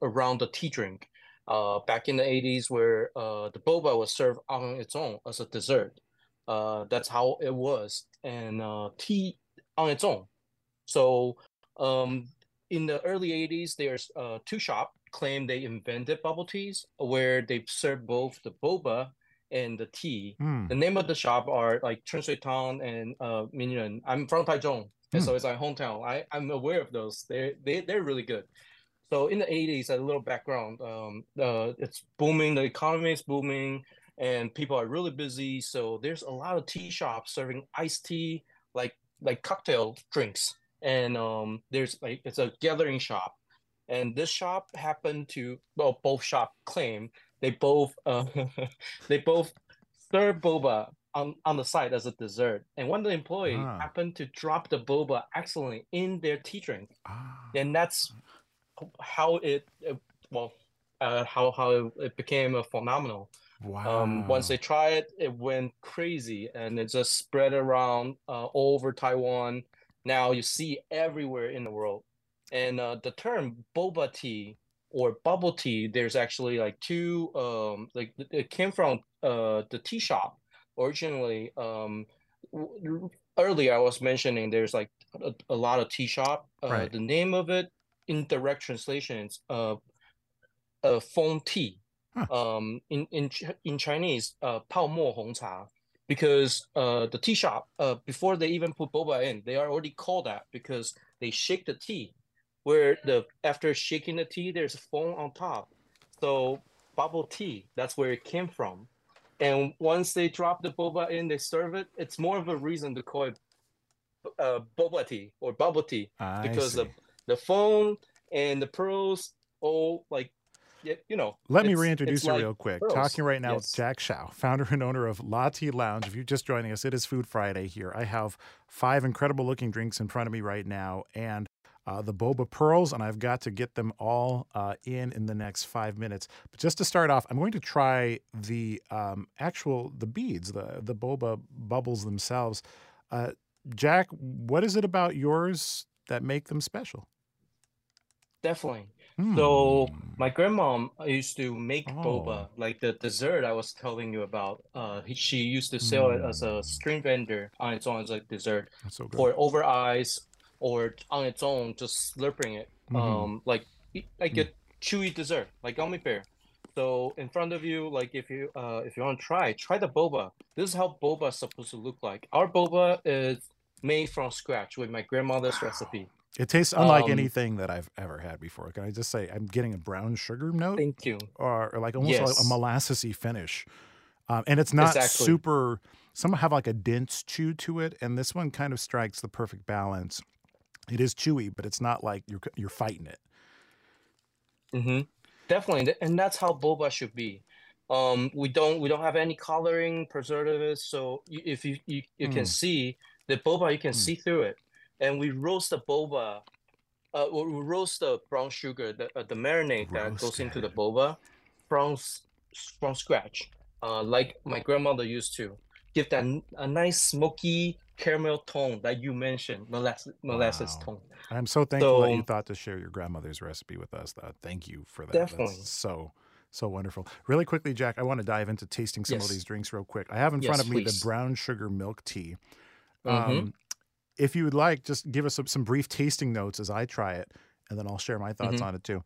around the tea drink uh back in the 80s where uh the boba was served on its own as a dessert. Uh that's how it was and uh tea on its own. So um, in the early 80s, there's two shop claim they invented bubble teas where they served both the boba and the tea. Mm. The name of the shop are like Chun Shui Tang and uh Minyan. I'm from Taichung, and Mm. so it's my hometown. I I'm aware of those. They they they're really good. So in the 80s, a little background. Um, uh, it's booming. The economy is booming, and people are really busy. So there's a lot of tea shops serving iced tea, like like cocktail drinks. And um, there's like it's a gathering shop, and this shop happened to well, both shop claim they both uh, they both serve boba on on the side as a dessert. And one of the employee Ah. happened to drop the boba accidentally in their tea drink, Ah. and that's how it, it well uh, how how it, became a phenomenal. Wow. Um, once they try it, it went crazy, and it just spread around uh, all over Taiwan. Now you see everywhere in the world, and uh, the term boba tea or bubble tea there's actually like two um like it came from uh the tea shop originally um earlier i was mentioning there's like a, a lot of tea shop uh, right. the name of it in direct translations, of uh, uh phone tea huh. um in in in chinese uh pao mo hong cha because uh the tea shop uh before they even put boba in they are already called that because they shake the tea where the after shaking the tea, there's foam on top. So bubble tea, that's where it came from. And once they drop the boba in, they serve it. It's more of a reason to call it uh, boba tea or bubble tea I because the see. the foam and the pearls all like y- you know. Let me reintroduce you like real quick. pearls. Talking right now with Jack Shao, founder and owner of La Tea Lounge. If you're just joining us, it is Food Friday here. I have five incredible looking drinks in front of me right now and uh, the boba pearls, and I've got to get them all uh, in in the next five minutes. But just to start off, I'm going to try the um, actual the beads, the the boba bubbles themselves. Uh, Jack, what is it about yours that make them special? Definitely. Hmm. So my grandmom used to make Oh. boba, like the dessert I was telling you about. Uh, she used to sell it as a street vendor on its own as a dessert, Hmm. That's so good. over ice, or on its own, just slurping it. Mhm. Um, like like a chewy dessert, like gummy bear. So in front of you, like if you uh if you want to try, try the boba. This is how boba is supposed to look like. Our boba is made from scratch with my grandmother's recipe. It tastes unlike Um, anything that I've ever had before. Can I just say I'm getting a brown sugar note? Thank you. Or, or like almost like a Yes. molassesy finish. Um, and it's not Exactly. super, some have like a dense chew to it. And this one kind of strikes the perfect balance. It is chewy, but it's not like you're, you're fighting it. hmm Definitely, and that's how boba should be. Um, we don't we don't have any coloring preservatives, so if you you, you can Mm. see the boba, you can Mm. see through it. And we roast the boba, uh, we roast the brown sugar, the uh, the marinade that goes into the boba from from scratch, uh, like my grandmother used to. Give that a nice smoky caramel tone that you mentioned, molasses molasses Wow. tone. I'm so thankful that you thought to share your grandmother's recipe with us. Uh, thank you for that. Definitely. That's so, so wonderful. Really quickly, Jack, I want to dive into tasting some of these drinks real quick. I have in front Yes, of me please. the brown sugar milk tea. Mhm. Um, if you would like, just give us some, some brief tasting notes as I try it, and then I'll share my thoughts Mhm. on it too.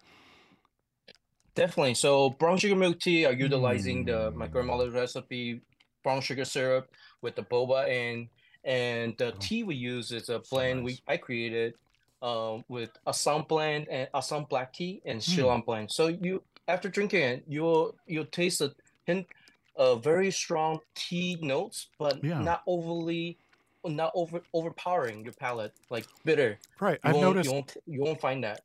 Definitely. So brown sugar milk tea are utilizing the my Mm. grandmother's recipe, brown sugar syrup with the boba in, and the tea we use is a blend we I created, um, with Assam blend and Assam black tea and Mm. Ceylon blend. So you after drinking it, you'll you'll taste a hint, uh, very strong tea notes, but Yeah. not overly, not over overpowering your palate, like bitter. Right. You I've noticed. you won't you won't find that.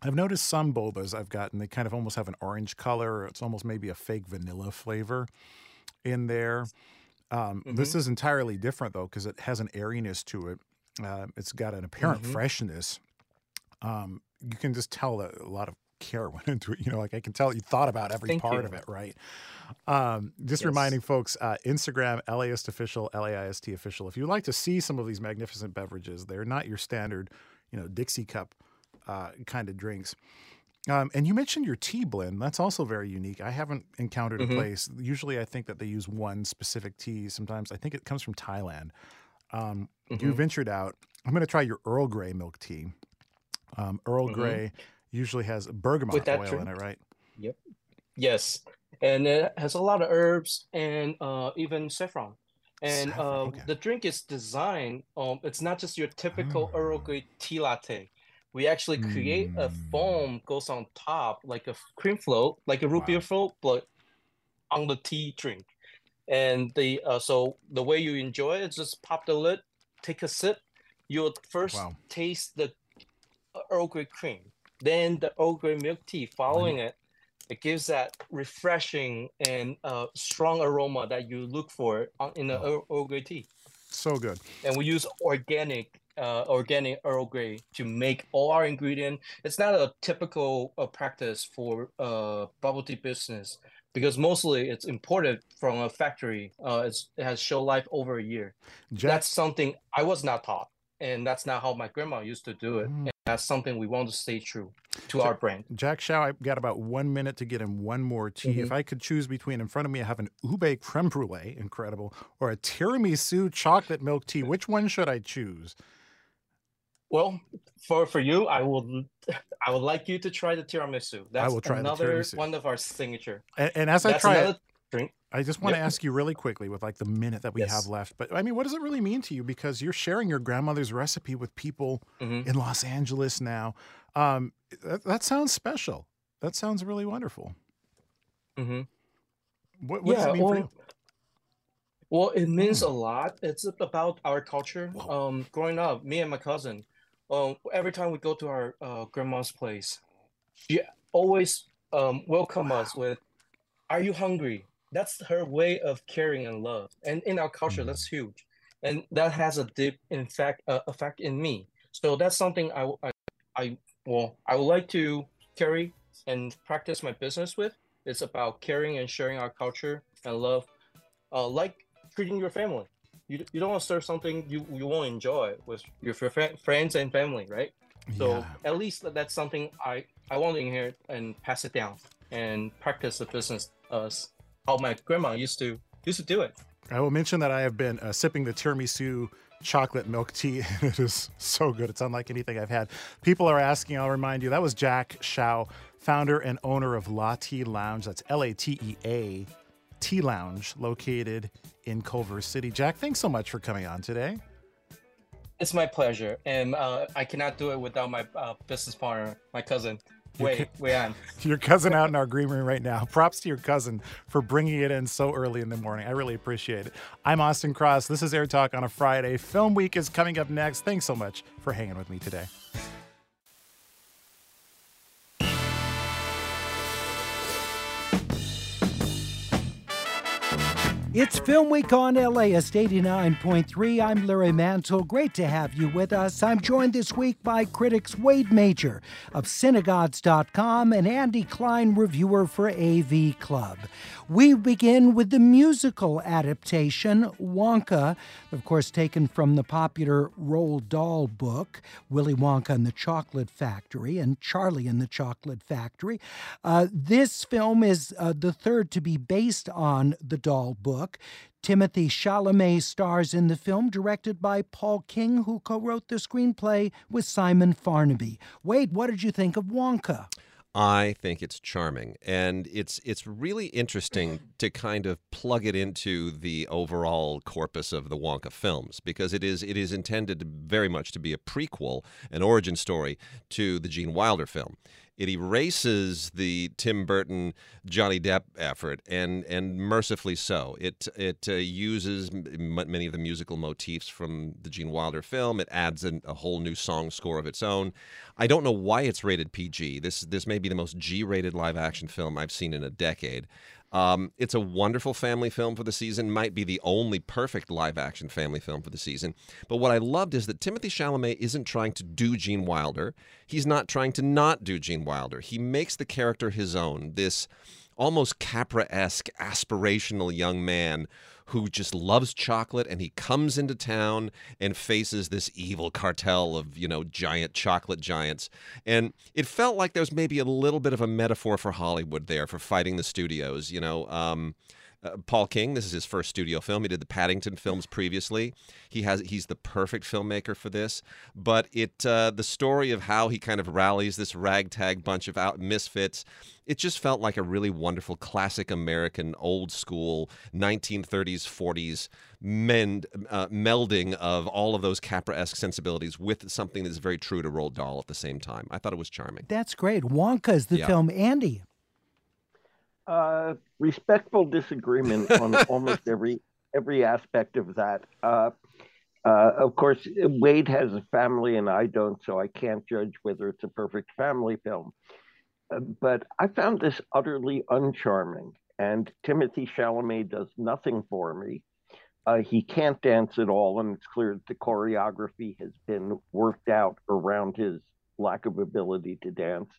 I've noticed some bobas I've gotten, they kind of almost have an orange color. Or it's almost maybe a fake vanilla flavor in there. Um, This Mhm. is entirely different though, because it has an airiness to it. Uh, it's got an apparent Mhm. freshness. Um, you can just tell that a lot of care went into it. You know, like I can tell you thought about every Thank part you. of it, right? Um, just Yes. reminding folks, uh, Instagram, LAist official, LAIST official. If you'd like to see some of these magnificent beverages, they're not your standard, you know, Dixie cup uh, kind of drinks. Um, and you mentioned your tea blend. That's also very unique. I haven't encountered Mhm. a place. Usually, I think that they use one specific tea. Sometimes I think it comes from Thailand. Um, You Mhm. ventured out. I'm going to try your Earl Grey milk tea. Um, Earl Mhm. Grey usually has bergamot oil drink? in it, right? Yep. Yes. and it has a lot of herbs and uh, even saffron. And Saffron, uh, okay. the drink is designed. Um, it's not just your typical Oh. Earl Grey tea latte. We actually create a Mm. foam goes on top like a cream float, like a root beer float, but on the tea drink. And the uh, so the way you enjoy it is just pop the lid, take a sip. You'll first Wow. taste the uh, Earl Grey cream, then the Earl Grey milk tea. Following it, it gives that refreshing and uh, strong aroma that you look for on- in the Earl, Earl Grey tea. So good. And we use organic, uh, organic Earl Grey to make all our ingredient. It's not a typical uh, practice for uh, bubble tea business because mostly it's imported from a factory. Uh, it's, it has show life over a year. Jack- That's something I was not taught, and that's not how my grandma used to do it. Mm. And that's something we want to stay true to our brand. Jack Shao, I've got about one minute to get him one more tea. If Mhm. I could choose between, in front of me, I have an ube creme brulee, incredible, or a tiramisu chocolate milk tea. Which one should I choose? Well, for for you, I will I would like you to try the tiramisu. That's will try another one of our signature. And, and as I That's try another it, drink. I just want to ask you really quickly with like the minute that we Yes. have left. But I mean, what does it really mean to you? Because you're sharing your grandmother's recipe with people Mhm. in Los Angeles now. Um, that, that sounds special. That sounds really wonderful. Mm-hmm. What, what does it mean well, for you? Well, it means Mm. a lot. It's about our culture. Um, growing up, me and my cousin, um, every time we go to our uh, grandma's place, she always um welcome us with, "Are you hungry?" That's her way of caring and love. And in our culture, that's huge, and that has a deep, in fact, uh, effect in me. So that's something I, I, I, well, I would like to carry and practice my business with. It's about caring and sharing our culture and love, uh, like treating your family. You, you don't want to serve something you, you won't enjoy with your fr- friends and family, right? So Yeah. at least that's something I, I want to inherit and pass it down and practice the business as how my grandma used to used to do it. I will mention that I have been uh, sipping the tiramisu chocolate milk tea. And it is so good. It's unlike anything I've had. People are asking, I'll remind you, that was Jack Shao, founder and owner of La Tea Lounge. That's L A T E A Tea Lounge, located in Culver City. Jack, thanks so much for coming on today. It's my pleasure, and uh, I cannot do it without my uh, business partner, my cousin. Wait, wait on. Your cousin out in our green room right now. Props to your cousin for bringing it in so early in the morning. I really appreciate it. I'm Austin Cross. This is Air Talk on a Friday. Film Week is coming up next. Thanks so much for hanging with me today. It's Film Week on LAist 89.3. I'm Larry Mantle. Great to have you with us. I'm joined this week by critics Wade Major of CineGods.com and Andy Klein, reviewer for AV Club. We begin with the musical adaptation, Wonka, of course, taken from the popular Roald Dahl book, Willy Wonka and the Chocolate Factory and Charlie and the Chocolate Factory. Uh, this film is uh, the third to be based on the Dahl book. Timothée Chalamet stars in the film, directed by Paul King, who co wrote the screenplay with Simon Farnaby. Wade, what did you think of Wonka? I think it's charming, and it's it's really interesting to kind of plug it into the overall corpus of the Wonka films because it is it is intended very much to be a prequel, an origin story to the Gene Wilder film. It erases the Tim Burton Johnny Depp effort, and and mercifully so. It it uh, uses m- many of the musical motifs from the Gene Wilder film. It adds an, a whole new song score of its own. I don't know why it's rated PG. This this may be the most G-rated live-action film I've seen in a decade. Um, it's a wonderful family film for the season. Might be the only perfect live-action family film for the season. But what I loved is that Timothée Chalamet isn't trying to do Gene Wilder. He's not trying to not do Gene Wilder. He makes the character his own. This almost Capra-esque, aspirational young man who just loves chocolate and he comes into town and faces this evil cartel of, you know, giant chocolate giants. And it felt like there was maybe a little bit of a metaphor for Hollywood there for fighting the studios, you know. Um, uh, Paul King, this is his first studio film. He did the Paddington films previously. He has he's the perfect filmmaker for this. But it uh, the story of how he kind of rallies this ragtag bunch of out misfits. It just felt like a really wonderful classic American old school 1930s 40s mend, uh, melding of all of those Capra-esque sensibilities with something that's very true to Roald Dahl at the same time. I thought it was charming. That's great. Wonka is the Yeah. film. Andy. Uh, respectful disagreement on almost every every aspect of that. Uh, uh, of course, Wade has a family and I don't, so I can't judge whether it's a perfect family film. Uh, but I found this utterly uncharming, and Timothée Chalamet does nothing for me. Uh, he can't dance at all, and it's clear that the choreography has been worked out around his lack of ability to dance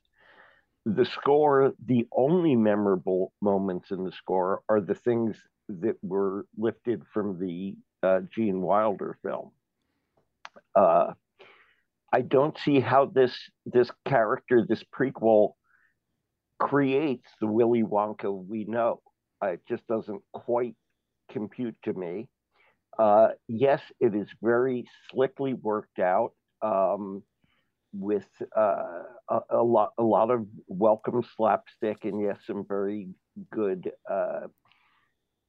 the score, the only memorable moments in the score are the things that were lifted from the uh, Gene Wilder film. Uh, I don't see how this this character, this prequel, creates the Willy Wonka we know. Uh, it just doesn't quite compute to me. Uh, yes, it is very slickly worked out. Um, with uh, a, lot a lot of welcome slapstick and yes some very good uh,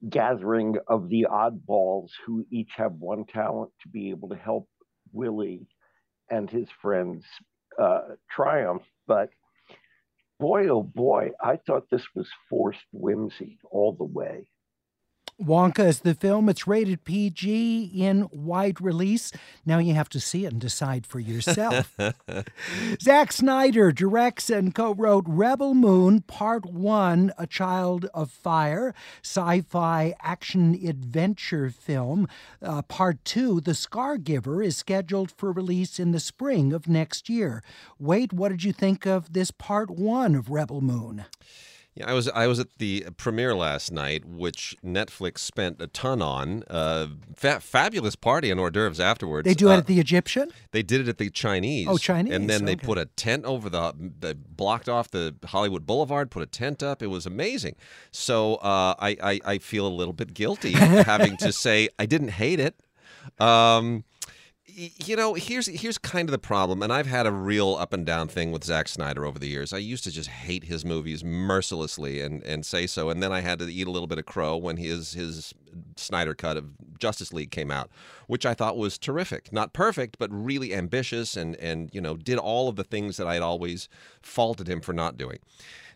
gathering of the oddballs who each have one talent to be able to help Willy and his friends uh, triumph. But boy oh boy I thought this was forced whimsy all the way Wonka is the film. It's rated PG in wide release. Now you have to see it and decide for yourself. Zack Snyder directs and co wrote Rebel Moon Part 1, A Child of Fire, sci fi action adventure film. Uh, part 2, The Scar Giver, is scheduled for release in the spring of next year. Wade, what did you think of this Part 1 of Rebel Moon? Yeah, I was I was at the premiere last night, which Netflix spent a ton on. Uh, fa- fabulous party and hors d'oeuvres afterwards. They do it Uh, at the Egyptian? They did it at the Chinese. Oh, Chinese, And then they okay. put a tent over the, they blocked off the Hollywood Boulevard, put a tent up. It was amazing. So uh, I, I, I feel a little bit guilty having to say I didn't hate it. Um, you know, here's here's kind of the problem, and I've had a real up and down thing with Zack Snyder over the years. I used to just hate his movies mercilessly and, and say so, and then I had to eat a little bit of crow when his his Snyder cut of Justice League came out, which I thought was terrific. Not perfect, but really ambitious, and and you know did all of the things that I'd always faulted him for not doing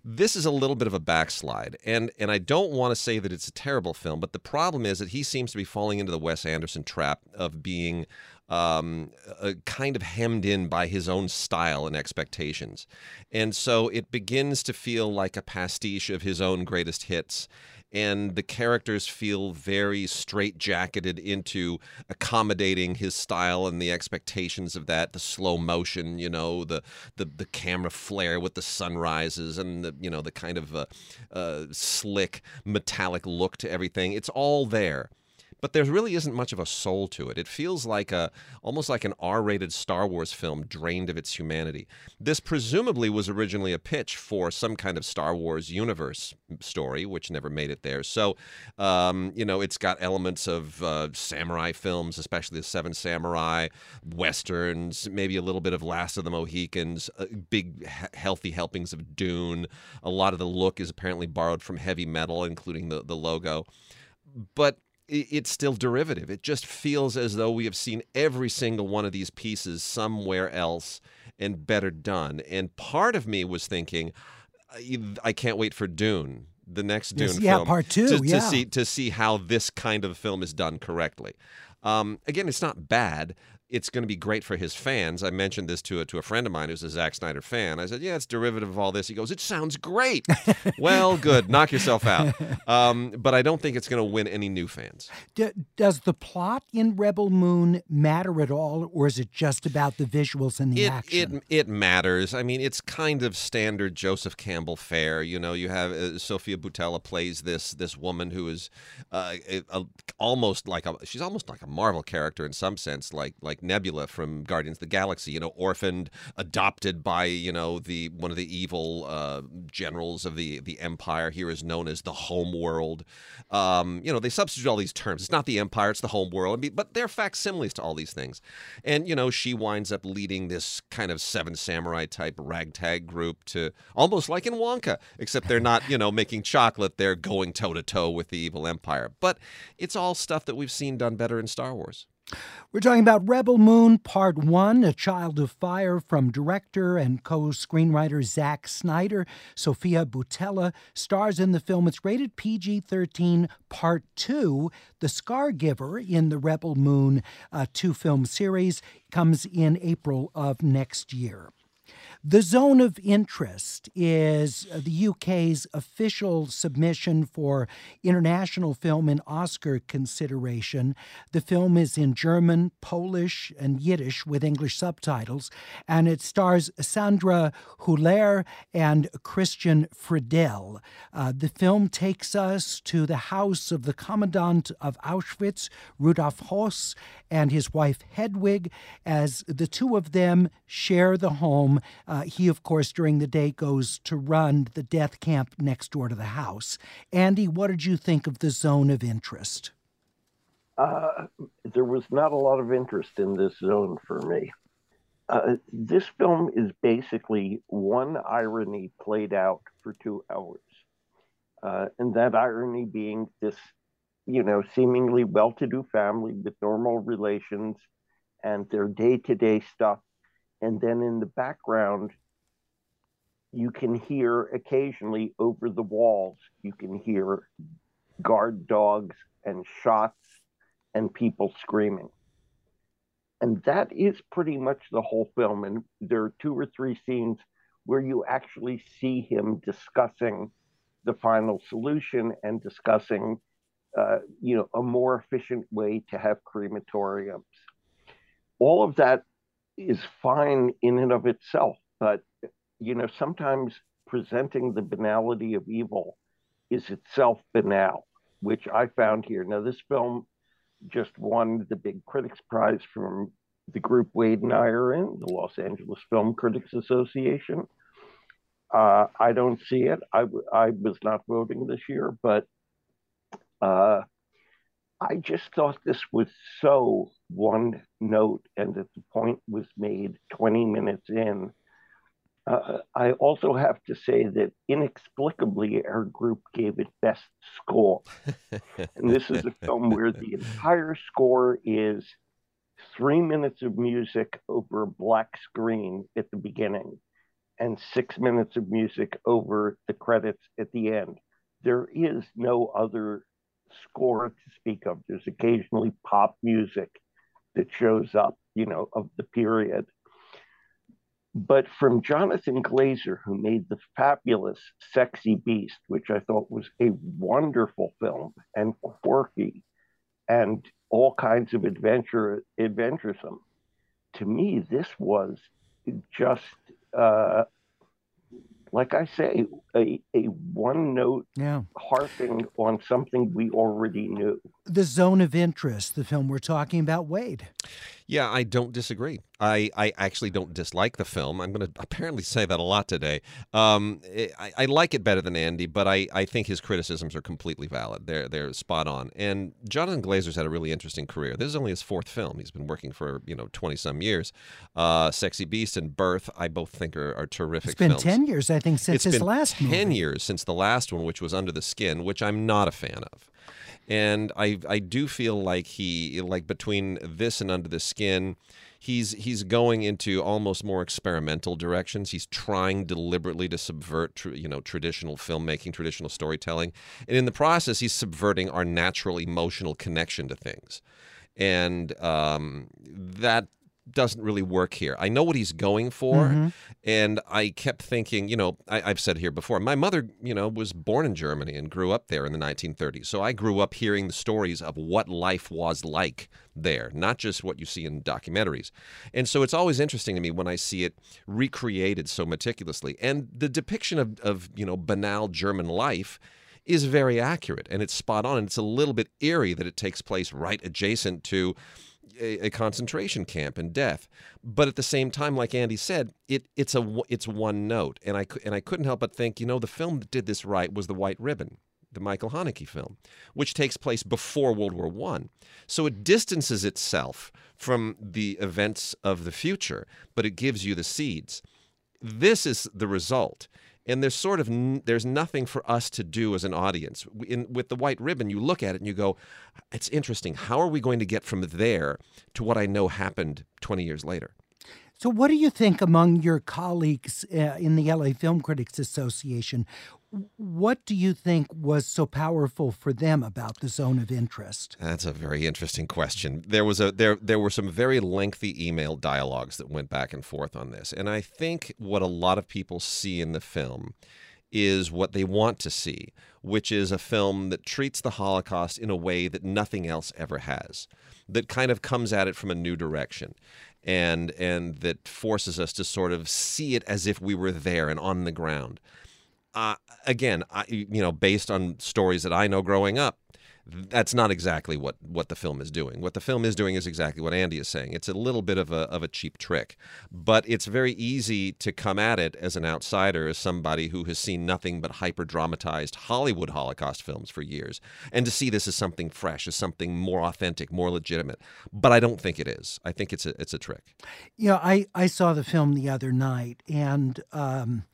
this is a little bit of a backslide and and I don't want to say that it's a terrible film but the problem is that he seems to be falling into the Wes Anderson trap of being um, uh, kind of hemmed in by his own style and expectations. And so it begins to feel like a pastiche of his own greatest hits and the characters feel very straitjacketed into accommodating his style and the expectations of that the slow motion you know the the, the camera flare with the sunrises and the you know the kind of uh, uh, slick metallic look to everything. It's all there but there really isn't much of a soul to it. It feels like a almost like an R-rated Star Wars film drained of its humanity. This presumably was originally a pitch for some kind of Star Wars universe story, which never made it there. So, um, you know, it's got elements of uh, samurai films, especially the Seven Samurai, westerns, maybe a little bit of Last of the Mohicans, uh, big he- healthy helpings of Dune. A lot of the look is apparently borrowed from heavy metal, including the the logo, but it's still derivative. It just feels as though we have seen every single one of these pieces somewhere else and better done. And part of me was thinking, I can't wait for Dune, the next Dune Yes, yeah, film, part two, to, to yeah. see to see how this kind of film is done correctly. Um, again, it's not bad. It's going to be great for his fans. I mentioned this to a, to a friend of mine who's a Zack Snyder fan. I said, "Yeah, it's derivative of all this." He goes, "It sounds great." well, good. Knock yourself out. Um, but I don't think it's going to win any new fans. D- does the plot in Rebel Moon matter at all, or is it just about the visuals and the it, action? It it matters. I mean, it's kind of standard Joseph Campbell fare. You know, you have uh, Sofia Boutella plays this this woman who is uh, a, a, almost like a she's almost like a Marvel character in some sense, like like Nebula from Guardians of the Galaxy. You know, orphaned, adopted by you know the one of the evil uh, generals of the the Empire. Here is known as the Home World. Um, you know, they substitute all these terms. It's not the Empire; it's the Home World. I mean, but they're facsimiles to all these things. And you know, she winds up leading this kind of Seven Samurai type ragtag group to almost like in Wonka, except they're not you know making chocolate; they're going toe to toe with the evil Empire. But it's all stuff that we've seen done better in Star Wars. We're talking about Rebel Moon Part 1, A Child of Fire from director and co screenwriter Zack Snyder. Sofia Boutella stars in the film. It's rated PG 13 Part 2. The Scar Giver in the Rebel Moon uh, two film series comes in April of next year. The Zone of Interest is the UK's official submission for international film and Oscar consideration. The film is in German, Polish, and Yiddish with English subtitles, and it stars Sandra Hüller and Christian Friedel. Uh, the film takes us to the house of the commandant of Auschwitz, Rudolf Höss, and his wife Hedwig, as the two of them share the home. Uh, he, of course, during the day goes to run the death camp next door to the house. Andy, what did you think of the zone of interest? Uh, there was not a lot of interest in this zone for me. Uh, this film is basically one irony played out for two hours. Uh, and that irony being this, you know, seemingly well to do family with normal relations and their day to day stuff. And then in the background, you can hear occasionally over the walls, you can hear guard dogs and shots and people screaming. And that is pretty much the whole film. And there are two or three scenes where you actually see him discussing the final solution and discussing, uh, you know, a more efficient way to have crematoriums. All of that is fine in and of itself, but you know, sometimes presenting the banality of evil is itself banal, which I found here. Now, this film just won the big critics prize from the group Wade and I are in, the Los Angeles Film Critics Association. Uh, I don't see it. I, I was not voting this year, but uh, I just thought this was so one note, and that the point was made 20 minutes in. Uh, I also have to say that inexplicably, our group gave it best score. and this is a film where the entire score is three minutes of music over a black screen at the beginning and six minutes of music over the credits at the end. There is no other score to speak of. There's occasionally pop music that shows up, you know, of the period. But from Jonathan Glazer, who made the fabulous Sexy Beast, which I thought was a wonderful film and quirky and all kinds of adventure adventuresome. To me, this was just uh, like I say, a, a one note yeah. harping on something we already knew. The Zone of Interest, the film we're talking about, Wade. Yeah, I don't disagree. I, I actually don't dislike the film. I'm going to apparently say that a lot today. Um, I, I like it better than Andy, but I, I think his criticisms are completely valid. They're they're spot on. And Jonathan Glazer's had a really interesting career. This is only his fourth film. He's been working for you know 20 some years. Uh, Sexy Beast and Birth, I both think are, are terrific. It's been films. 10 years, I think, since it's his been last 10 movie. years since the last one, which was Under the Skin, which I'm not a fan of. And I I do feel like he like between this and Under the Skin, he's he's going into almost more experimental directions. He's trying deliberately to subvert tr- you know traditional filmmaking, traditional storytelling, and in the process, he's subverting our natural emotional connection to things, and um, that doesn't really work here. I know what he's going for, Mhm. and I kept thinking, you know, I, I've said here before, my mother, you know, was born in Germany and grew up there in the 1930s. So I grew up hearing the stories of what life was like there, not just what you see in documentaries. And so it's always interesting to me when I see it recreated so meticulously. And the depiction of, of you know, banal German life is very accurate and it's spot on. And it's a little bit eerie that it takes place right adjacent to a, a concentration camp and death. But at the same time, like Andy said, it it's a it's one note, and I and I couldn't help but think, you know, the film that did this right was The White Ribbon, the Michael Haneke film, which takes place before World War One. So it distances itself from the events of the future, but it gives you the seeds. This is the result. And there's sort of n- there's nothing for us to do as an audience. In, with the white ribbon, you look at it and you go, "It's interesting. How are we going to get from there to what I know happened 20 years later?" So, what do you think among your colleagues uh, in the LA Film Critics Association? What do you think was so powerful for them about the zone of interest? That's a very interesting question. There was a there there were some very lengthy email dialogues that went back and forth on this. And I think what a lot of people see in the film is what they want to see, which is a film that treats the Holocaust in a way that nothing else ever has. That kind of comes at it from a new direction. And and that forces us to sort of see it as if we were there and on the ground uh, again, I, you know, based on stories that I know growing up, that's not exactly what, what the film is doing. What the film is doing is exactly what Andy is saying. It's a little bit of a, of a cheap trick, but it's very easy to come at it as an outsider, as somebody who has seen nothing but hyper dramatized Hollywood Holocaust films for years, and to see this as something fresh, as something more authentic, more legitimate. But I don't think it is. I think it's a, it's a trick. Know, I, I saw the film the other night, and um,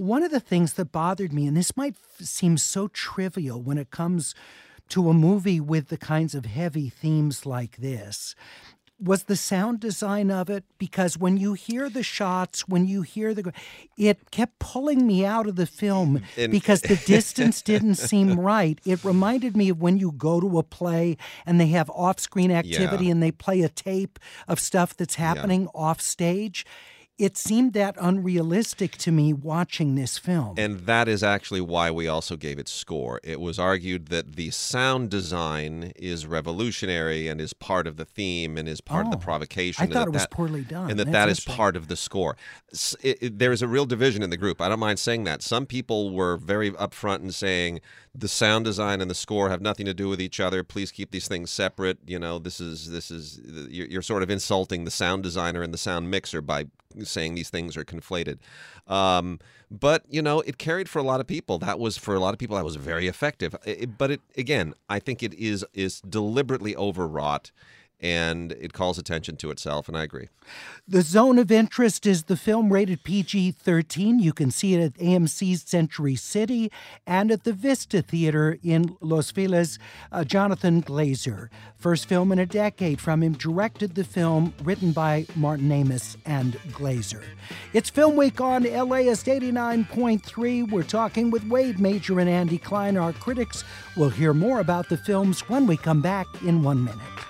one of the things that bothered me, and this might f- seem so trivial when it comes to a movie with the kinds of heavy themes like this, was the sound design of it because when you hear the shots, when you hear the, it kept pulling me out of the film because the distance didn't seem right. It reminded me of when you go to a play and they have off-screen activity Yeah. and they play a tape of stuff that's happening off stage. It seemed that unrealistic to me watching this film. And that is actually why we also gave it score. It was argued that the sound design is revolutionary and is part of the theme and is part of the Oh, provocation. I thought that it was that- poorly done. And that That's that is part of the score. It- it- there is a real division in the group. I don't mind saying that. Some people were very upfront in saying the sound design and the score have nothing to do with each other. Please keep these things separate. You know, this is this is you're, you're sort of insulting the sound designer and the sound mixer by saying these things are conflated. Um, but you know, it carried for a lot of people. That was for a lot of people that was very effective. I- I- but it again, I think it is is deliberately overwrought. And it calls attention to itself, and I agree. The Zone of Interest is the film rated PG 13. You can see it at AMC's Century City and at the Vista Theater in Los Feliz. Uh, Jonathan Glazer, first film in a decade from him, directed the film written by Martin Amis and Glazer. It's Film Week on LAist 89.3. We're talking with Wade Major and Andy Klein, our critics. We'll hear more about the films when we come back in one minute.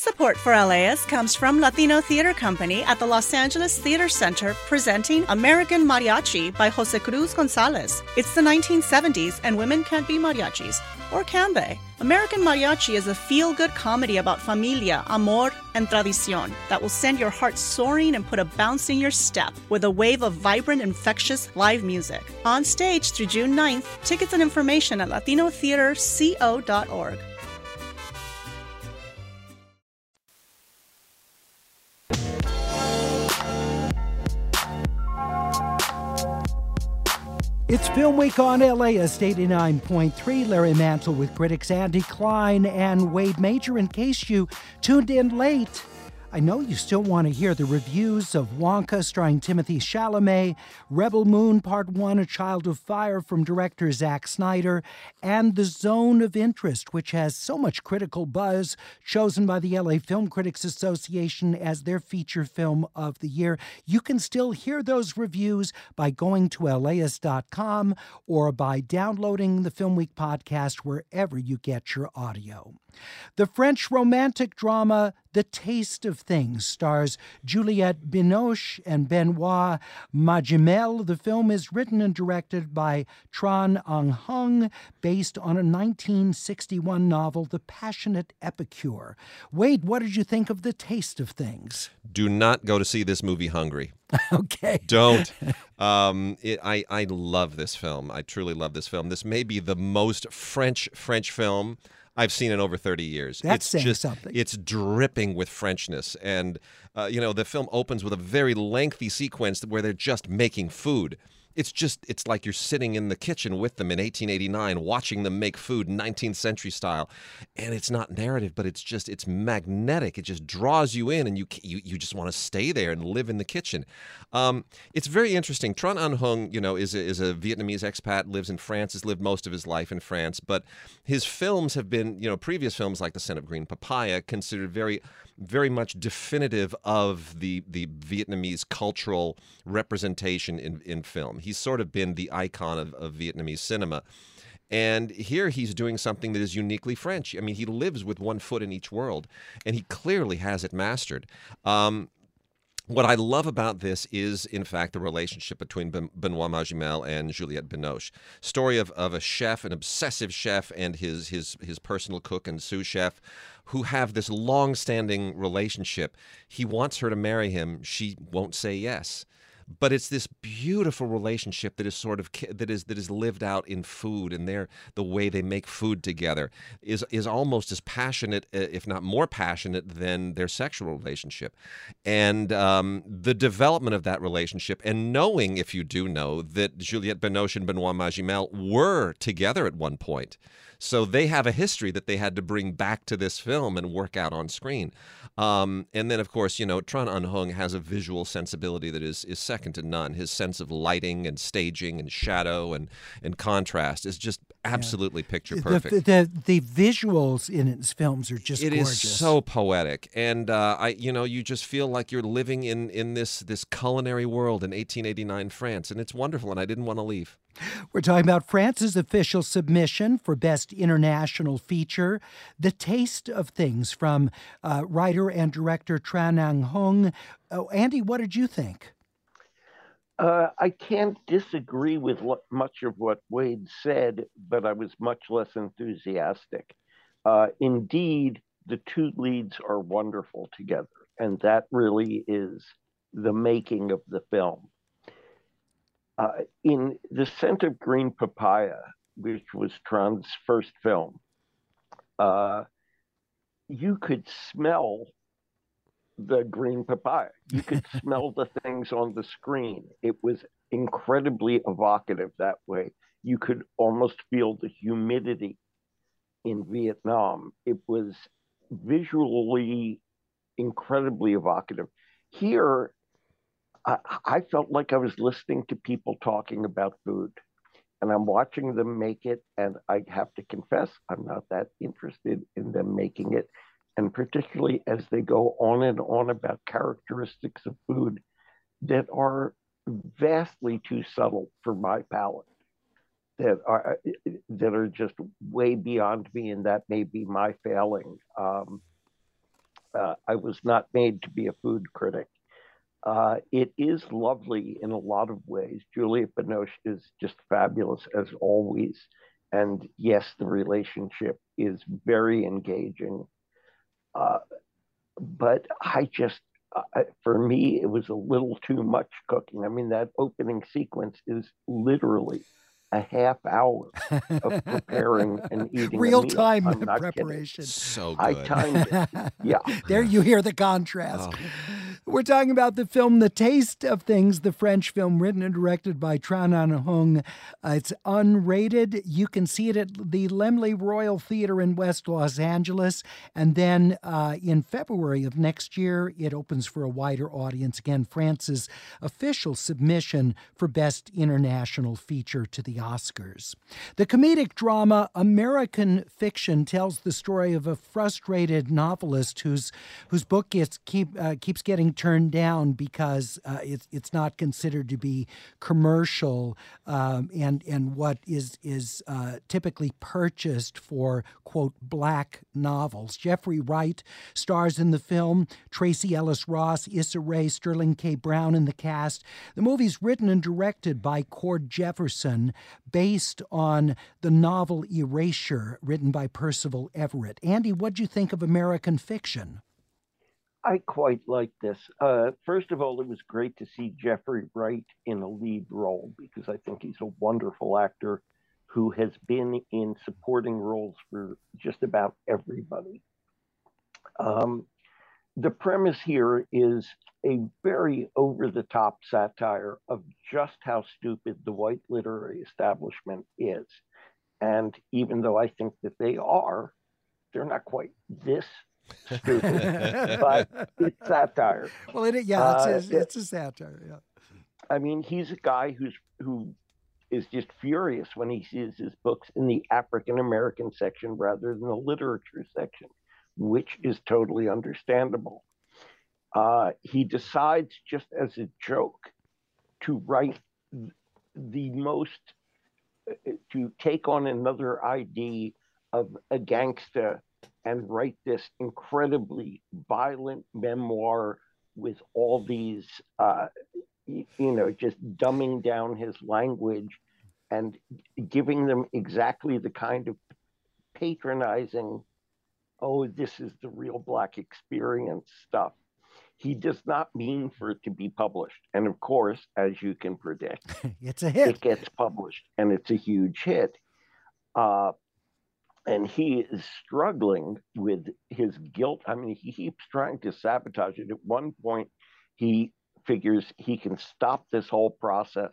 Support for LAist comes from Latino Theater Company at the Los Angeles Theater Center presenting American Mariachi by Jose Cruz Gonzalez. It's the 1970s and women can't be mariachis. Or can they? American Mariachi is a feel good comedy about familia, amor, and tradicion that will send your heart soaring and put a bounce in your step with a wave of vibrant, infectious live music. On stage through June 9th, tickets and information at latinotheaterco.org. It's Film Week on LAist 89.3. Larry Mantle with critics Andy Klein and Wade Major. In case you tuned in late, I know you still want to hear the reviews of Wonka starring Timothée Chalamet, Rebel Moon Part 1, A Child of Fire from director Zack Snyder, and The Zone of Interest, which has so much critical buzz, chosen by the LA Film Critics Association as their feature film of the year. You can still hear those reviews by going to laist.com or by downloading the Film Week podcast wherever you get your audio. The French romantic drama The Taste of Things stars Juliette Binoche and Benoit Magimel. The film is written and directed by Tran Anh Hung, based on a 1961 novel, The Passionate Epicure. Wade, what did you think of The Taste of Things? Do not go to see this movie hungry. okay. Don't. Um, it, I I love this film. I truly love this film. This may be the most French French film I've seen in over 30 years. That's it's saying just something. it's dripping with Frenchness, and uh, you know the film opens with a very lengthy sequence where they're just making food. It's just it's like you're sitting in the kitchen with them in 1889, watching them make food 19th century style, and it's not narrative, but it's just it's magnetic. It just draws you in, and you you you just want to stay there and live in the kitchen. Um, it's very interesting. Tran Anh Hung, you know, is a, is a Vietnamese expat, lives in France, has lived most of his life in France, but his films have been, you know, previous films like The Scent of Green Papaya, considered very, very much definitive of the the Vietnamese cultural representation in, in film. He's sort of been the icon of, of Vietnamese cinema. And here he's doing something that is uniquely French. I mean, he lives with one foot in each world, and he clearly has it mastered. Um, what I love about this is, in fact, the relationship between ben- Benoit Magimel and Juliette Binoche. Story of, of a chef, an obsessive chef, and his his his personal cook and sous chef, who have this long-standing relationship. He wants her to marry him. She won't say yes but it's this beautiful relationship that is sort of that is that is lived out in food and their the way they make food together is is almost as passionate uh, if not more passionate than their sexual relationship. And um, the development of that relationship and knowing if you do know that Juliette Binoche and Benoit Magimel were together at one point so they have a history that they had to bring back to this film and work out on screen. Um, and then, of course, you know, Tran Anh Hung has a visual sensibility that is, is second to none. His sense of lighting and staging and shadow and, and contrast is just absolutely picture The, perfect. the, the visuals in his films are just It is gorgeous. so poetic, and uh, I, you know, you just feel like you're living in in this this culinary world in 1889 France, and it's wonderful. And I didn't want to leave. We're talking about France's official submission for Best International Feature, The Taste of Things from uh, writer and director Tran Anh Hung. Oh, Andy, what did you think? Uh, I can't disagree with much of what Wade said, but I was much less enthusiastic. Uh, indeed, the two leads are wonderful together, and that really is the making of the film. Uh, in The Scent of Green Papaya, which was Tran's first film, uh, you could smell the green papaya. You could smell the things on the screen. It was incredibly evocative that way. You could almost feel the humidity in Vietnam. It was visually incredibly evocative. Here, I, I felt like I was listening to people talking about food. And I'm watching them make it, and I have to confess, I'm not that interested in them making it and particularly as they go on and on about characteristics of food that are vastly too subtle for my palate that are that are just way beyond me and that may be my failing um, uh, i was not made to be a food critic uh, it is lovely in a lot of ways juliette binoche is just fabulous as always and yes the relationship is very engaging uh, but I just, uh, for me, it was a little too much cooking. I mean, that opening sequence is literally a half hour of preparing and eating. Real time I'm kidding. preparation. So I timed it. Yeah. there you hear the contrast. We're talking about the film The Taste of Things, the French film written and directed by Tran Anh Hung. Uh, it's unrated. You can see it at the Laemmle Royal Theater in West Los Angeles. And then uh, in February of next year, it opens for a wider audience. Again, France's official submission for Best International Feature to the Oscars. The comedic drama American Fiction tells the story of a frustrated novelist whose whose book gets keep uh, keeps getting turned down because uh, it's it's not considered to be commercial um, and and what is is uh, typically purchased for quote black novels. Jeffrey Wright stars in the film. Tracee Ellis Ross, Issa Rae, Sterling K. Brown in the cast. The movie's written and directed by Cord Jefferson, based on the novel Erasure, written by Percival Everett. Andy, what do you think of American Fiction? I quite like this. Uh, first of all, it was great to see Jeffrey Wright in a lead role because I think he's a wonderful actor who has been in supporting roles for just about everybody. Um, the premise here is a very over the top satire of just how stupid the white literary establishment is. And even though I think that they are, they're not quite this but it's satire. Well, it, yeah, it's, Uh, a, it's a satire. Yeah. I mean, he's a guy who's who is just furious when he sees his books in the African American section rather than the literature section, which is totally understandable. Uh, he decides, just as a joke, to write the most, uh, to take on another ID of a gangster and write this incredibly violent memoir with all these, uh, you know, just dumbing down his language and giving them exactly the kind of patronizing, oh, this is the real Black experience stuff. He does not mean for it to be published. And of course, as you can predict, it's a hit. It gets published and it's a huge hit. Uh, and he is struggling with his guilt. I mean, he keeps trying to sabotage it. At one point, he figures he can stop this whole process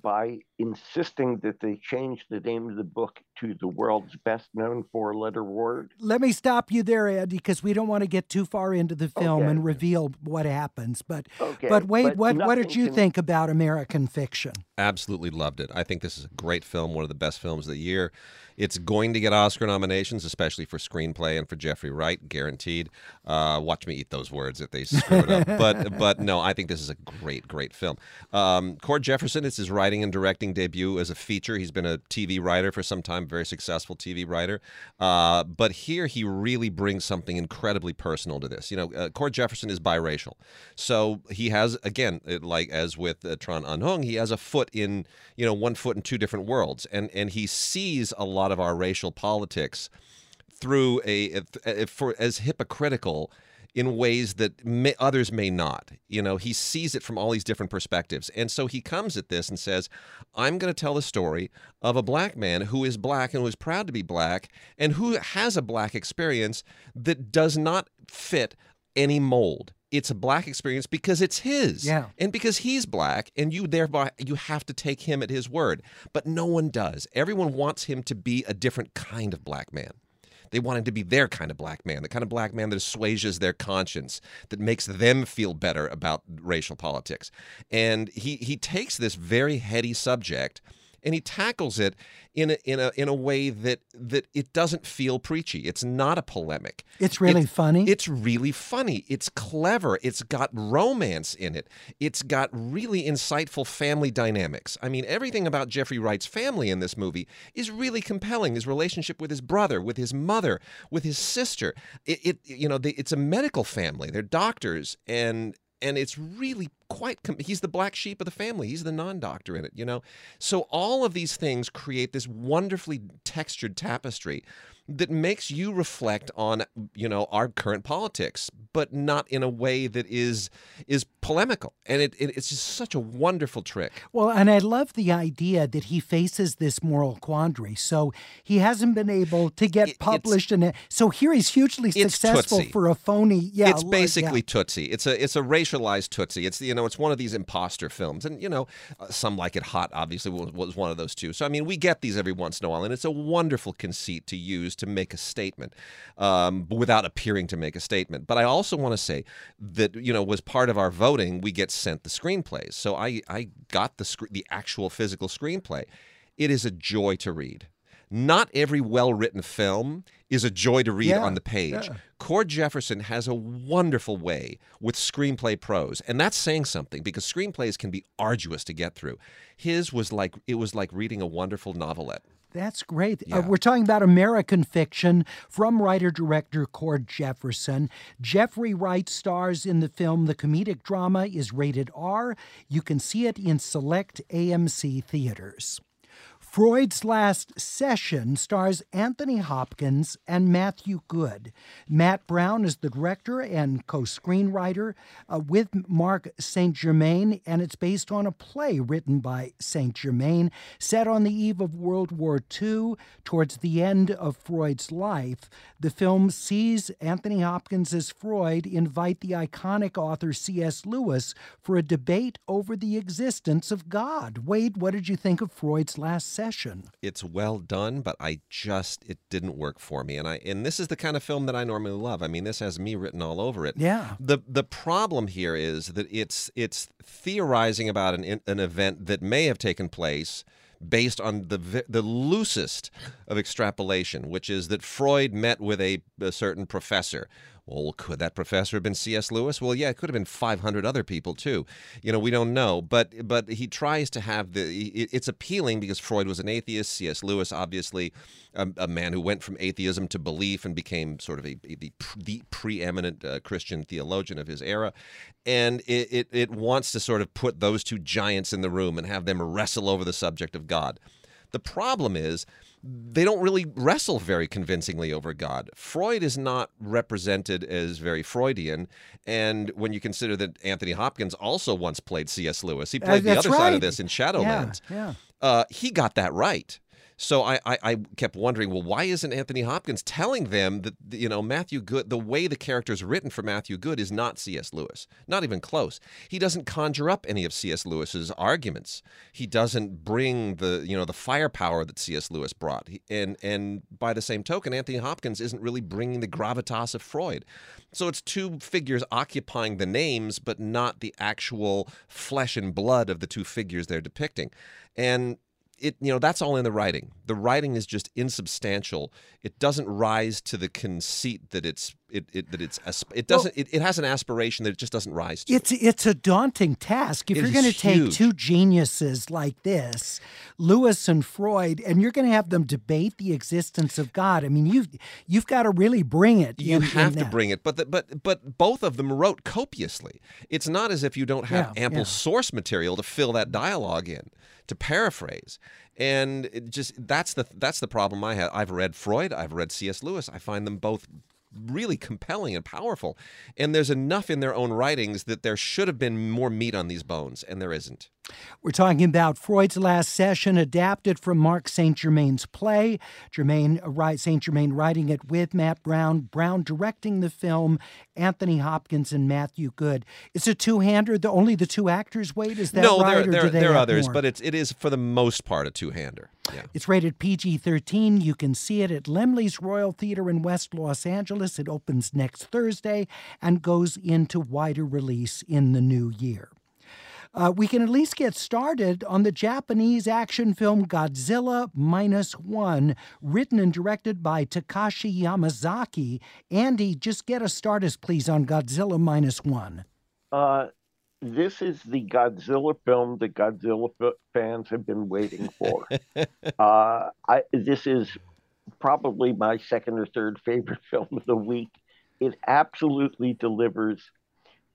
by insisting that they change the name of the book to the world's best known four letter word. Let me stop you there, Andy, because we don't want to get too far into the film Okay. and reveal what happens. But Okay, but Wade, but what what did you can- think about American Fiction? Absolutely loved it. I think this is a great film, one of the best films of the year. It's going to get Oscar nominations, especially for screenplay and for Jeffrey Wright, guaranteed. Uh, watch me eat those words if they screw it up. But but no, I think this is a great, great film. Um, Cord Jefferson, it's his writing and directing debut as a feature. He's been a TV writer for some time, very successful TV writer. Uh, but here he really brings something incredibly personal to this. You know, uh, Cord Jefferson is biracial, so he has again, it, like as with uh, Tran Anh Hung, he has a foot in you know one foot in two different worlds, and and he sees a lot of our racial politics through a, a for as hypocritical in ways that may, others may not. You know, he sees it from all these different perspectives. And so he comes at this and says, I'm going to tell the story of a black man who is black and who is proud to be black and who has a black experience that does not fit any mold. It's a black experience because it's his. Yeah. And because he's black and you thereby you have to take him at his word. But no one does. Everyone wants him to be a different kind of black man. They want him to be their kind of black man, the kind of black man that assuages their conscience, that makes them feel better about racial politics. And he he takes this very heady subject and he tackles it in a, in a in a way that that it doesn't feel preachy. It's not a polemic. It's really funny. It's really funny. It's clever. It's got romance in it. It's got really insightful family dynamics. I mean, everything about Jeffrey Wright's family in this movie is really compelling. His relationship with his brother, with his mother, with his sister. It, it you know, they, it's a medical family. They're doctors and and it's really quite he's the black sheep of the family he's the non-doctor in it you know? So all of these things create this wonderfully textured tapestry that makes you reflect on you know our current politics but not in a way that is is polemical. And it, it, it's just such a wonderful trick. Well and i love the idea that he faces this moral quandary. So he hasn't been able to get it, published in it so here he's hugely successful tootsie. for a phony yeah it's basically yeah. tootsie. It's a it's a racialized tootsie. It's you know it's one of these imposter films. And you know uh, some like it hot obviously was, was one of those two so i mean we get these every once in a while and it's a wonderful conceit to use to make a statement um, without appearing to make a statement but i also want to say that you know was part of our voting we get sent the screenplays so i i got the sc- the actual physical screenplay it is a joy to read not every well written film is a joy to read yeah, on the page. Yeah. Cord Jefferson has a wonderful way with screenplay prose, and that's saying something because screenplays can be arduous to get through. His was like it was like reading a wonderful novelette. That's great. Uh, Yeah. Uh, we're talking about American fiction from writer director Cord Jefferson. Jeffrey Wright stars in the film. The comedic drama is rated R. You can see it in select AMC theaters. Freud's Last Session stars Anthony Hopkins and Matthew Goode. Matt Brown is the director and co screenwriter uh, with Mark St. Germain, and it's based on a play written by St. Germain set on the eve of World War II towards the end of Freud's life. The film sees Anthony Hopkins as Freud invite the iconic author C.S. Lewis for a debate over the existence of God. Wade, what did you think of Freud's Last Session? It's well done, but I just it didn't work for me. And I and this is the kind of film that I normally love. I mean, this has me written all over it. Yeah. The the problem here is that it's it's theorizing about an an event that may have taken place based on the the loosest of extrapolation, which is that Freud met with a, a certain professor. Well, could that professor have been C.S. Lewis? Well, yeah, it could have been 500 other people too. You know, we don't know, but but he tries to have the. It's appealing because Freud was an atheist. C.S. Lewis, obviously, a, a man who went from atheism to belief and became sort of a, a the, the preeminent uh, Christian theologian of his era, and it, it it wants to sort of put those two giants in the room and have them wrestle over the subject of God. The problem is they don't really wrestle very convincingly over God. Freud is not represented as very Freudian, and when you consider that Anthony Hopkins also once played C.S. Lewis, he Uh, played the that's other side of this in Shadowlands. Yeah, yeah. Uh, he got that right. So I, I, I kept wondering, well, why isn't Anthony Hopkins telling them that you know Matthew Goode, the way the character is written for Matthew Goode is not C.S. Lewis, not even close. He doesn't conjure up any of C.S. Lewis's arguments. He doesn't bring the you know the firepower that C.S. Lewis brought. And and by the same token, Anthony Hopkins isn't really bringing the gravitas of Freud. So it's two figures occupying the names, but not the actual flesh and blood of the two figures they're depicting. And it you know that's all in the writing. The writing is just insubstantial. It doesn't rise to the conceit that it's it, it that it's it doesn't it, it has an aspiration that it just doesn't rise to. It's it's a daunting task if It you're going to take two geniuses like this, Lewis and Freud, and you're going to have them debate the existence of God. I mean, you've you've got to really bring it. You in- in have to that. bring it, but the, but but both of them wrote copiously. It's not as if you don't have Yeah, ample yeah. source material to fill that dialogue in, to paraphrase. And it just that's the that's the problem I have. I've read Freud, I've read C.S. Lewis. I find them both really compelling and powerful. And there's enough in their own writings that there should have been more meat on these bones, and there isn't. We're talking about Freud's Last Session, adapted from Mark St. Germain's play. Germain, uh, St. Germain writing it with Matt Brown, Brown directing the film, Anthony Hopkins and Matthew Goode. It's a two-hander. The only the two actors. Wait, is that no, right? there, there, there are others, more? but it's it is for the most part a two-hander. Yeah. It's rated PG 13. You can see it at Laemmle's Royal Theater in West Los Angeles. It opens next Thursday and goes into wider release in the new year. Uh, we can at least get started on the Japanese action film Godzilla Minus One, written and directed by Takashi Yamazaki. Andy, just get a start, us started, please, on Godzilla Minus One. Uh, this is the Godzilla film that Godzilla f- fans have been waiting for. uh, I, this is probably my second or third favorite film of the week. It absolutely delivers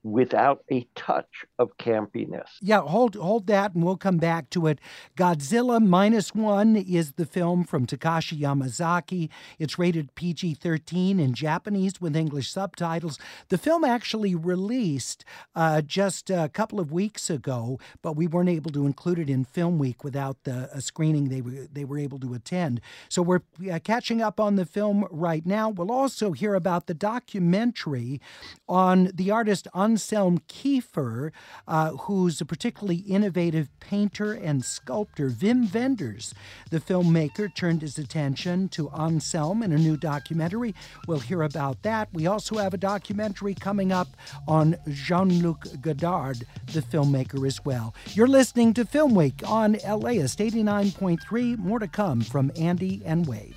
without a touch of campiness. Yeah, hold hold that and we'll come back to it. Godzilla Minus One is the film from Takashi Yamazaki. It's rated PG 13 in Japanese with English subtitles. The film actually released uh, just a couple of weeks ago, but we weren't able to include it in Film Week without the a screening they were, they were able to attend. So we're uh, catching up on the film right now. We'll also hear about the documentary on the artist Anselm Kiefer, uh, who's a particularly innovative painter and sculptor. Wim Wenders, the filmmaker, turned his attention to Anselm in a new documentary. We'll hear about that. We also have a documentary coming up on Jean Luc Godard, the filmmaker, as well. You're listening to Film Week on LAist 89.3. More to come from Andy and Wade.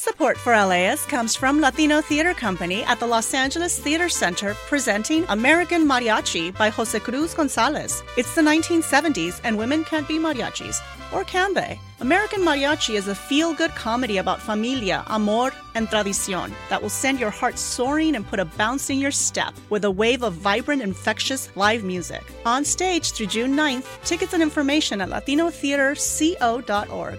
Support for LAist comes from Latino Theater Company at the Los Angeles Theater Center presenting American Mariachi by Jose Cruz Gonzalez. It's the 1970s and women can't be mariachis. Or can they? American Mariachi is a feel good comedy about familia, amor, and tradicion that will send your heart soaring and put a bounce in your step with a wave of vibrant, infectious live music. On stage through June 9th, tickets and information at latinotheaterco.org.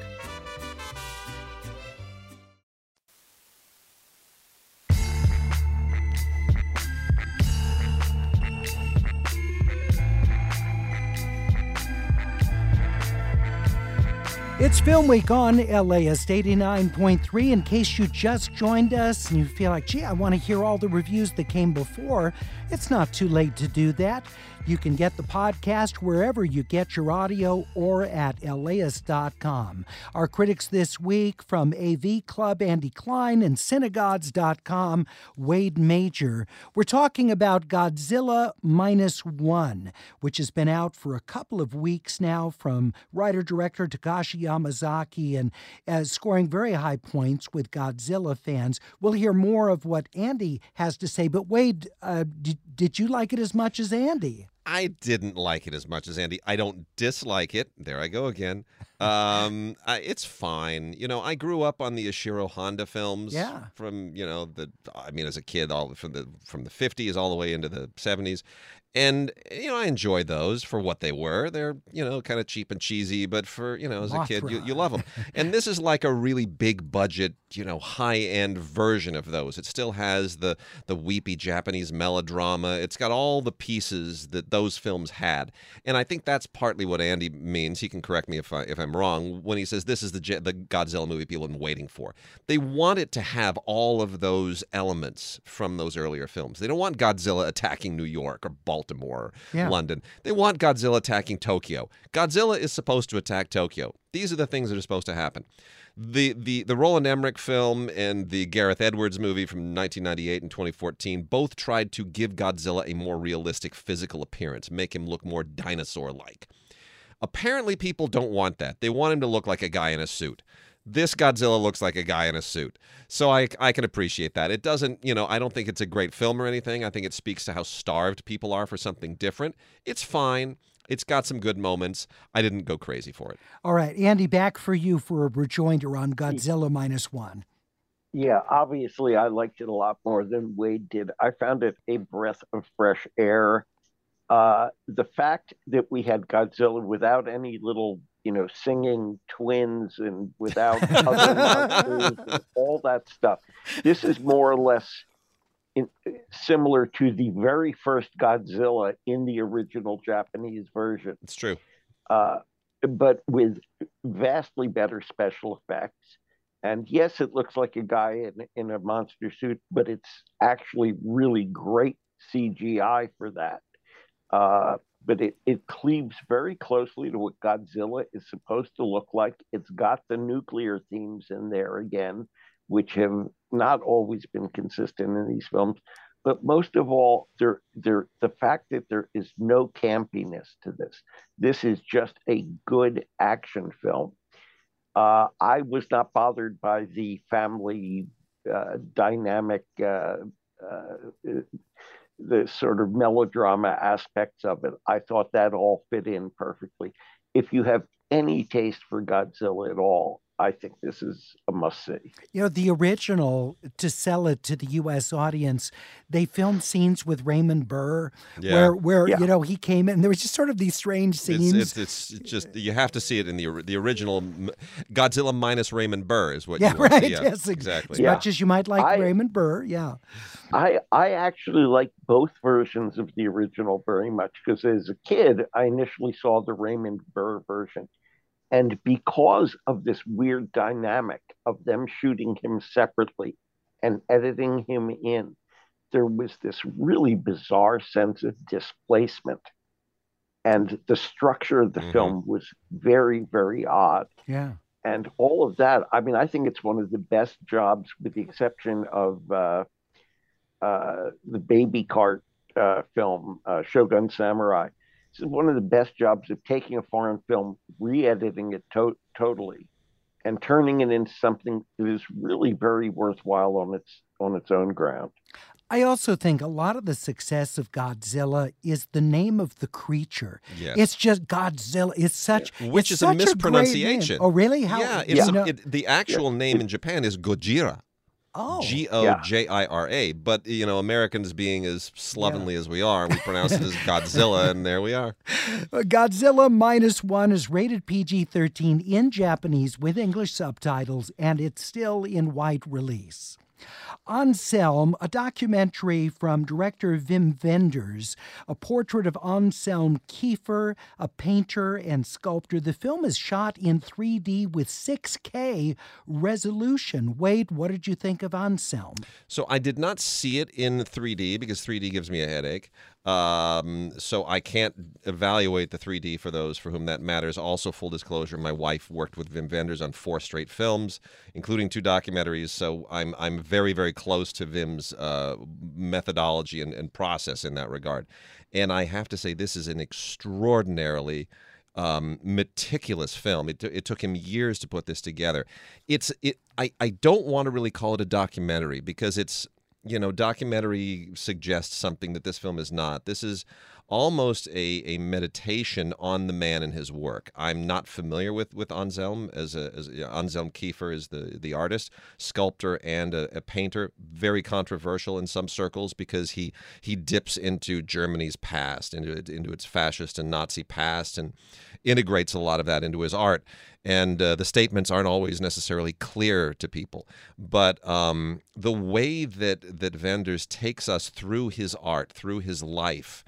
It's Film Week on LAist 89.3. In case you just joined us and you feel like, gee, I want to hear all the reviews that came before, it's not too late to do that. You can get the podcast wherever you get your audio or at laist.com. Our critics this week from AV Club, Andy Klein, and Cinegods.com, Wade Major. We're talking about Godzilla Minus One, which has been out for a couple of weeks now from writer director Takashi Yamazaki and uh, scoring very high points with Godzilla fans. We'll hear more of what Andy has to say. But Wade, uh, did you like it as much as Andy? I didn't like it as much as Andy. I don't dislike it. There I go again. Um, I, it's fine. You know, I grew up on the Ishiro Honda films. Yeah. From you know the, I mean, as a kid, all from the from the fifties all the way into the seventies, and you know I enjoy those for what they were. They're you know kind of cheap and cheesy, but for you know as a kid you, you love them. and this is like a really big budget, you know, high end version of those. It still has the the weepy Japanese melodrama. It's got all the pieces that those films had, and I think that's partly what Andy means. He can correct me if I if I'm wrong when he says this is the the Godzilla movie people have been waiting for. They want it to have all of those elements from those earlier films. They don't want Godzilla attacking New York or Baltimore, Yeah. London. They want Godzilla attacking Tokyo. Godzilla is supposed to attack Tokyo. These are the things that are supposed to happen. The the the Roland Emmerich film and the Gareth Edwards movie from 1998 and 2014 both tried to give Godzilla a more realistic physical appearance, make him look more dinosaur-like. Apparently, people don't want that. They want him to look like a guy in a suit. This Godzilla looks like a guy in a suit. So I, I can appreciate that. It doesn't, you know, I don't think it's a great film or anything. I think it speaks to how starved people are for something different. It's fine. It's got some good moments. I didn't go crazy for it. All right, Andy, back for you for a rejoinder on Godzilla Minus One. Yeah, obviously, I liked it a lot more than Wade did. I found it a breath of fresh air. Uh, the fact that we had Godzilla without any little, you know, singing twins and without other and all that stuff. This is more or less in, similar to the very first Godzilla in the original Japanese version. It's true. Uh, but with vastly better special effects. And yes, it looks like a guy in, in a monster suit, but it's actually really great CGI for that. Uh, but it, it cleaves very closely to what Godzilla is supposed to look like. It's got the nuclear themes in there again, which have not always been consistent in these films. But most of all, there, there, the fact that there is no campiness to this. This is just a good action film. Uh, I was not bothered by the family uh, dynamic, uh, uh the sort of melodrama aspects of it. I thought that all fit in perfectly. If you have any taste for Godzilla at all, I think this is a must see. You know, the original, to sell it to the U.S. audience, they filmed scenes with Raymond Burr, yeah. where, where yeah. you know, he came in. There was just sort of these strange scenes. It's, it's, it's, just you have to see it in the the original Godzilla minus Raymond Burr is what. Yeah, right. Yeah, yes, exactly. As yeah. much as you might like I, Raymond Burr, yeah. I I actually like both versions of the original very much because as a kid, I initially saw the Raymond Burr version and because of this weird dynamic of them shooting him separately and editing him in, there was this really bizarre sense of displacement. And the structure of the mm-hmm. film was very, very odd. Yeah. And all of that, I mean, I think it's one of the best jobs, with the exception of uh, uh, the baby cart uh, film, uh, Shogun Samurai this is one of the best jobs of taking a foreign film, re-editing it to- totally, and turning it into something that is really very worthwhile on its on its own ground. I also think a lot of the success of Godzilla is the name of the creature. Yes. It's just Godzilla. It's such which it's is a mispronunciation. A oh, really? How? Yeah, it's, you know, it, the actual yeah. name in Japan is Gojira. Oh. G O J I R A. But, you know, Americans being as slovenly yeah. as we are, we pronounce it as Godzilla, and there we are. Uh, Godzilla Minus One is rated PG 13 in Japanese with English subtitles, and it's still in wide release. Anselm, a documentary from director Wim Wenders, a portrait of Anselm Kiefer, a painter and sculptor. The film is shot in 3D with 6K resolution. Wade, what did you think of Anselm? So I did not see it in 3D because 3D gives me a headache. Um, so I can't evaluate the 3D for those for whom that matters. Also, full disclosure, my wife worked with Wim Wenders on four straight films, including two documentaries. So I'm I'm very very close to Wim's uh, methodology and, and process in that regard. And I have to say, this is an extraordinarily um, meticulous film. It, it took him years to put this together. It's it. I, I don't want to really call it a documentary because it's you know, documentary suggests something that this film is not. This is almost a, a meditation on the man and his work. I'm not familiar with with Anselm as a as Anselm Kiefer is the the artist, sculptor, and a, a, painter. Very controversial in some circles because he he dips into Germany's past, into into its fascist and Nazi past, and integrates a lot of that into his art and uh, the statements aren't always necessarily clear to people. But um, the way that that Wenders takes us through his art, through his life,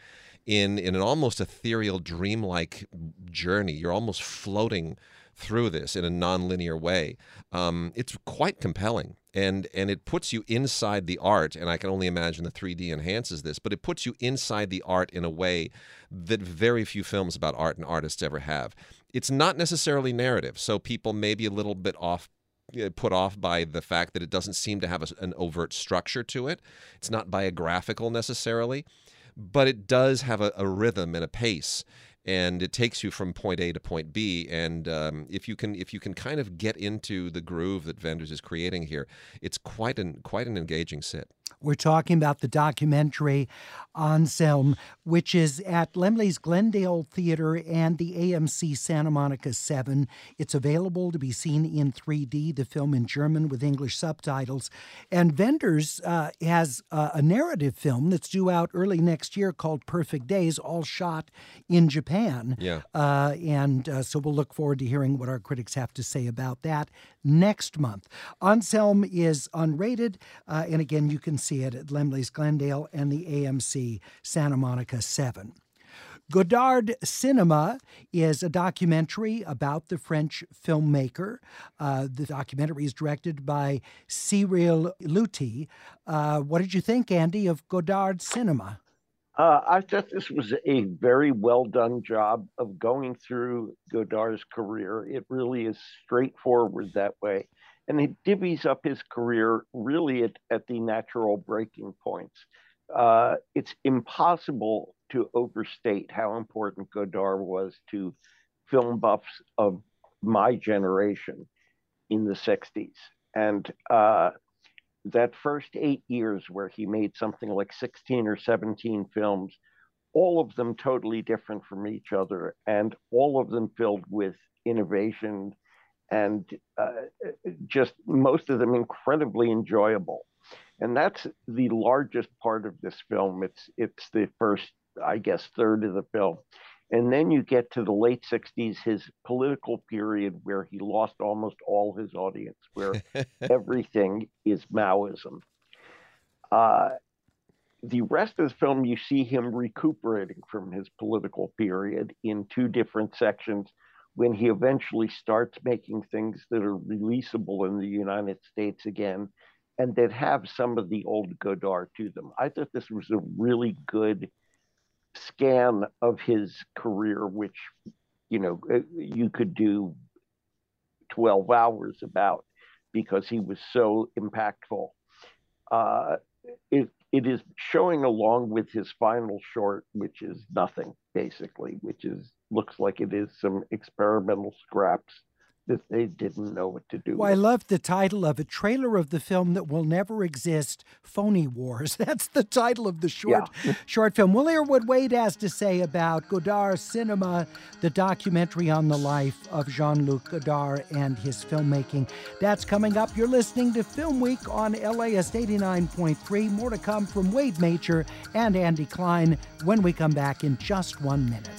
in in an almost ethereal, dreamlike journey, you're almost floating through this in a nonlinear way. Um, it's quite compelling. And, and it puts you inside the art, and I can only imagine the 3D enhances this, but it puts you inside the art in a way that very few films about art and artists ever have. It's not necessarily narrative, so people may be a little bit off put off by the fact that it doesn't seem to have a, an overt structure to it. It's not biographical necessarily, but it does have a, a rhythm and a pace and it takes you from point A to point B. And um, if you can, if you can kind of get into the groove that Wenders is creating here, it's quite an quite an engaging sit. We're talking about the documentary Anselm, which is at Laemmle's Glendale Theater and the AMC Santa Monica 7. It's available to be seen in 3D, the film in German with English subtitles. And Wenders uh, has uh, a narrative film that's due out early next year called Perfect Days, all shot in Japan. Yeah. Uh, and uh, so we'll look forward to hearing what our critics have to say about that next month. Anselm is unrated, uh, and again, you can see it at Laemmle's Glendale and the AMC Santa Monica 7. Godard Cinema is a documentary about the French filmmaker. Uh, the documentary is directed by Cyril Leuthy. Uh, what did you think, Andy, of Godard Cinema? Uh, I thought this was a very well done job of going through Godard's career. It really is straightforward that way. And it divvies up his career really at, at the natural breaking points. Uh, it's impossible to overstate how important Godard was to film buffs of my generation in the 60s. And uh, that first eight years where he made something like 16 or 17 films, all of them totally different from each other, and all of them filled with innovation and uh, just most of them incredibly enjoyable. And that's the largest part of this film. It's it's the first, I guess, third of the film. And then you get to the late 60s, his political period where he lost almost all his audience, where everything is Maoism. Uh, the rest of the film, you see him recuperating from his political period in two different sections when he eventually starts making things that are releasable in the United States again and that have some of the old Godard to them. I thought this was a really good scan of his career, which, you know, uh, you could do 12 hours about because he was so impactful. Uh, it, it is showing along with his final short, which is nothing basically, which is looks like it is some experimental scraps that they didn't know what to do. Well, I love the title of a trailer of the film that will never exist, Phony Wars. That's the title of the short yeah. short film. We'll hear what Wade has to say about Godard Cinema, the documentary on the life of Jean-Luc Godard and his filmmaking. That's coming up. You're listening to Film Week on LAist 89.3. More to come from Wade Major and Andy Klein when we come back in just one minute.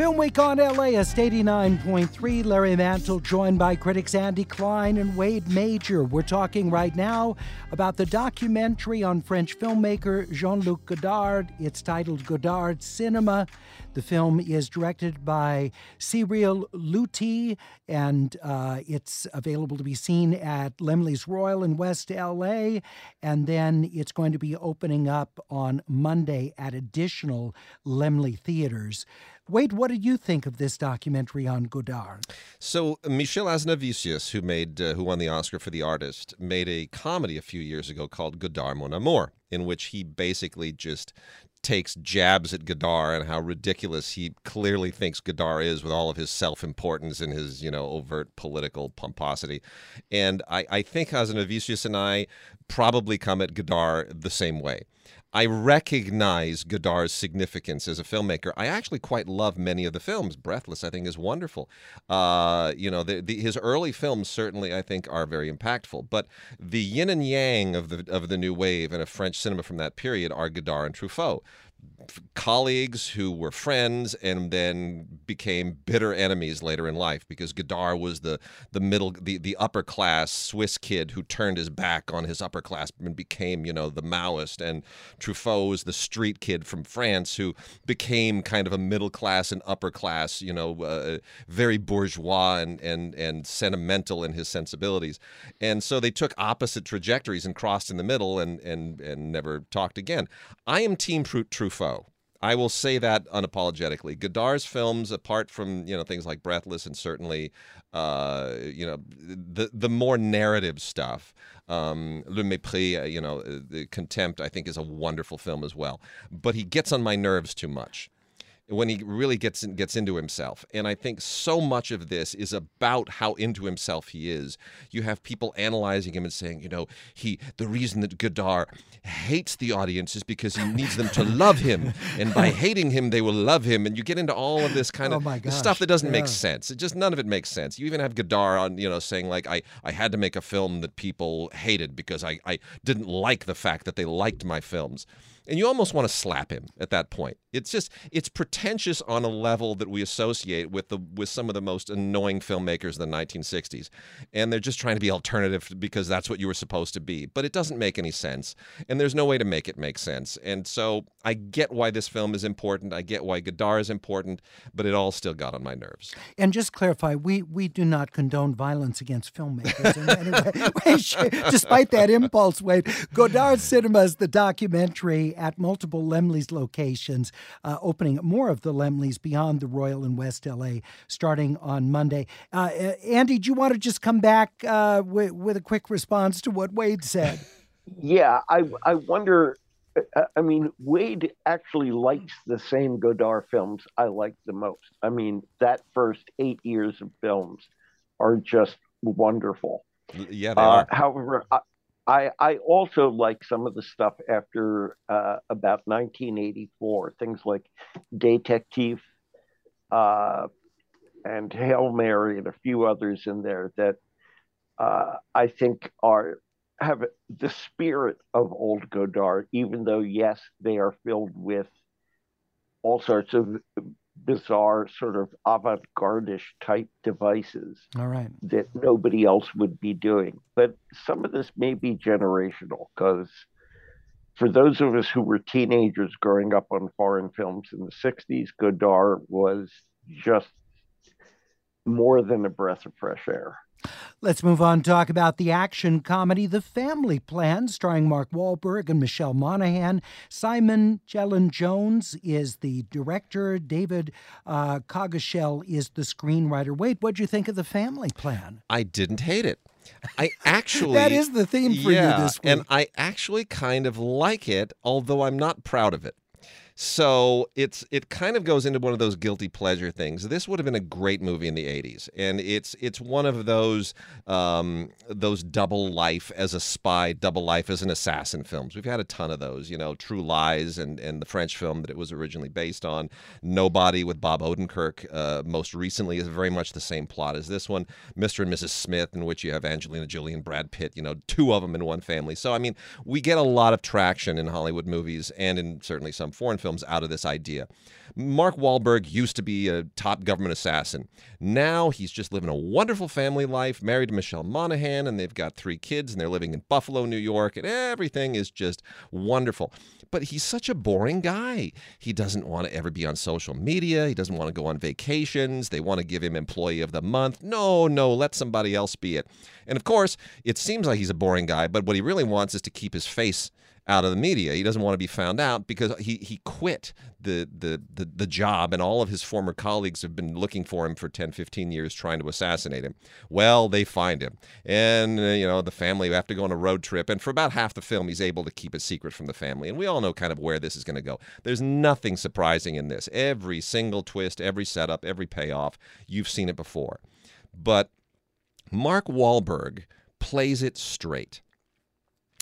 Film Week on LAist 89.3. Larry Mantle joined by critics Andy Klein and Wade Major. We're talking right now about the documentary on French filmmaker Jean Luc Godard. It's titled Godard Cinema. The film is directed by Cyril Leuthy, and uh, it's available to be seen at Laemmle's Royal in West LA. And then it's going to be opening up on Monday at additional Lemley theaters. Wade, what did you think of this documentary on Godard? So Michel Hazanavicius, who made uh, who won the Oscar for The Artist, made a comedy a few years ago called Godard Mon Amour, in which he basically just takes jabs at Godard and how ridiculous he clearly thinks Godard is with all of his self-importance and his, you know, overt political pomposity. And I, I think Hazanavicius and I probably come at Godard the same way. I recognize Godard's significance as a filmmaker. I actually quite love many of the films. Breathless, I think, is wonderful. Uh, you know, the, the, his early films certainly, I think, are very impactful. But the yin and yang of the of the new wave and of French cinema from that period are Godard and Truffaut colleagues who were friends and then became bitter enemies later in life because Godard was the the middle the, the upper class Swiss kid who turned his back on his upper class and became you know the Maoist. And Truffaut was the street kid from France who became kind of a middle class and upper class you know uh, very bourgeois and and and sentimental in his sensibilities. And so they took opposite trajectories and crossed in the middle and and and never talked again. I am team Truffaut I will say that unapologetically. Godard's films, apart from you know things like Breathless and certainly uh, you know the the more narrative stuff, um, Le Mépris, uh, you know, uh, the Contempt, I think is a wonderful film as well. But he gets on my nerves too much when he really gets in, gets into himself. And I think so much of this is about how into himself he is. You have people analyzing him and saying, you know, he the reason that Godard hates the audience is because he needs them to love him, and by hating him, they will love him. And you get into all of this kind oh of stuff that doesn't yeah. make sense. It just none of it makes sense. You even have Godard on, you know, saying like, I I had to make a film that people hated because I I didn't like the fact that they liked my films and you almost want to slap him at that point. It's just it's pretentious on a level that we associate with the with some of the most annoying filmmakers in the 1960s, and they're just trying to be alternative because that's what you were supposed to be. But it doesn't make any sense, and there's no way to make it make sense. And so I get why this film is important. I get why Godard is important, but it all still got on my nerves. And just clarify, we we do not condone violence against filmmakers in any way, despite that impulse. Wade Godard is the documentary at multiple Laemmle's locations, uh, opening more of the Laemmle's beyond the Royal in West LA starting on Monday. Uh, uh, Andy, do you want to just come back uh, with, with a quick response to what Wade said? Yeah, I I wonder. Uh, I mean, Wade actually likes the same Godard films I like the most. I mean, that first eight years of films are just wonderful. Yeah, they are. However, I, I, I also like some of the stuff after uh, about 1984, things like Detective uh, and Hail Mary and a few others in there that uh, I think are have the spirit of old Godard, even though yes, they are filled with all sorts of bizarre sort of avant-garde-ish type devices all right. that nobody else would be doing. But some of this may be generational because for those of us who were teenagers growing up on foreign films in the 60s godard was just more than a breath of fresh air Let's move on talk about the action comedy The Family Plan, starring Mark Wahlberg and Michelle Monaghan. Simon Cellan Jones is the director. David uh, is the screenwriter. Wait, what'd you think of The Family Plan? I didn't hate it. I actually that is the theme for yeah, you this week, and I actually kind of like it, although I'm not proud of it. So it's it kind of goes into one of those guilty pleasure things. This would have been a great movie in the '80s, and it's it's one of those um, those double life as a spy, double life as an assassin films. We've had a ton of those, you know, True Lies and and the French film that it was originally based on. Nobody with Bob Odenkirk. Uh, most recently is very much the same plot as this one. Mr. and Mrs. Smith, in which you have Angelina Jolie and Brad Pitt. You know, two of them in one family. So I mean, we get a lot of traction in Hollywood movies and in certainly some foreign films films out of this idea. Mark Wahlberg used to be a top government assassin. Now he's just living a wonderful family life, married to Michelle Monaghan, and they've got three kids, and they're living in Buffalo, New York, and everything is just wonderful. But he's such a boring guy. He doesn't want to ever be on social media. He doesn't want to go on vacations. They want to give him Employee of the Month. No, no, let somebody else be it. And of course, it seems like he's a boring guy, but what he really wants is to keep his face out of the media. He doesn't want to be found out because he he quit the, the the the job and all of his former colleagues have been looking for him for 10 15 years trying to assassinate him. Well, they find him. And uh, you know, the family have to go on a road trip and for about half the film he's able to keep it secret from the family. And we all know kind of where this is going to go. There's nothing surprising in this. Every single twist, every setup, every payoff, you've seen it before. But Mark Wahlberg plays it straight.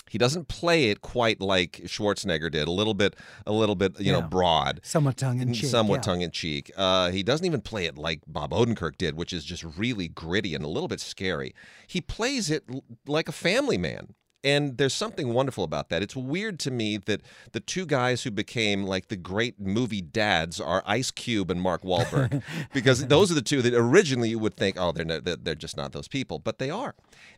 He doesn't play it quite like Schwarzenegger did. A little bit, a little bit, you Yeah. know, broad. Somewhat tongue in cheek. Somewhat yeah. tongue in cheek. Uh, he doesn't even play it like Bob Odenkirk did, which is just really gritty and a little bit scary. He plays it l- like a family man. And there's something wonderful about that. It's weird to me that the two guys who became like the great movie dads are Ice Cube and Mark Wahlberg, because those are the two that originally you would think, oh, they're no, they're they're just not those people, but they are.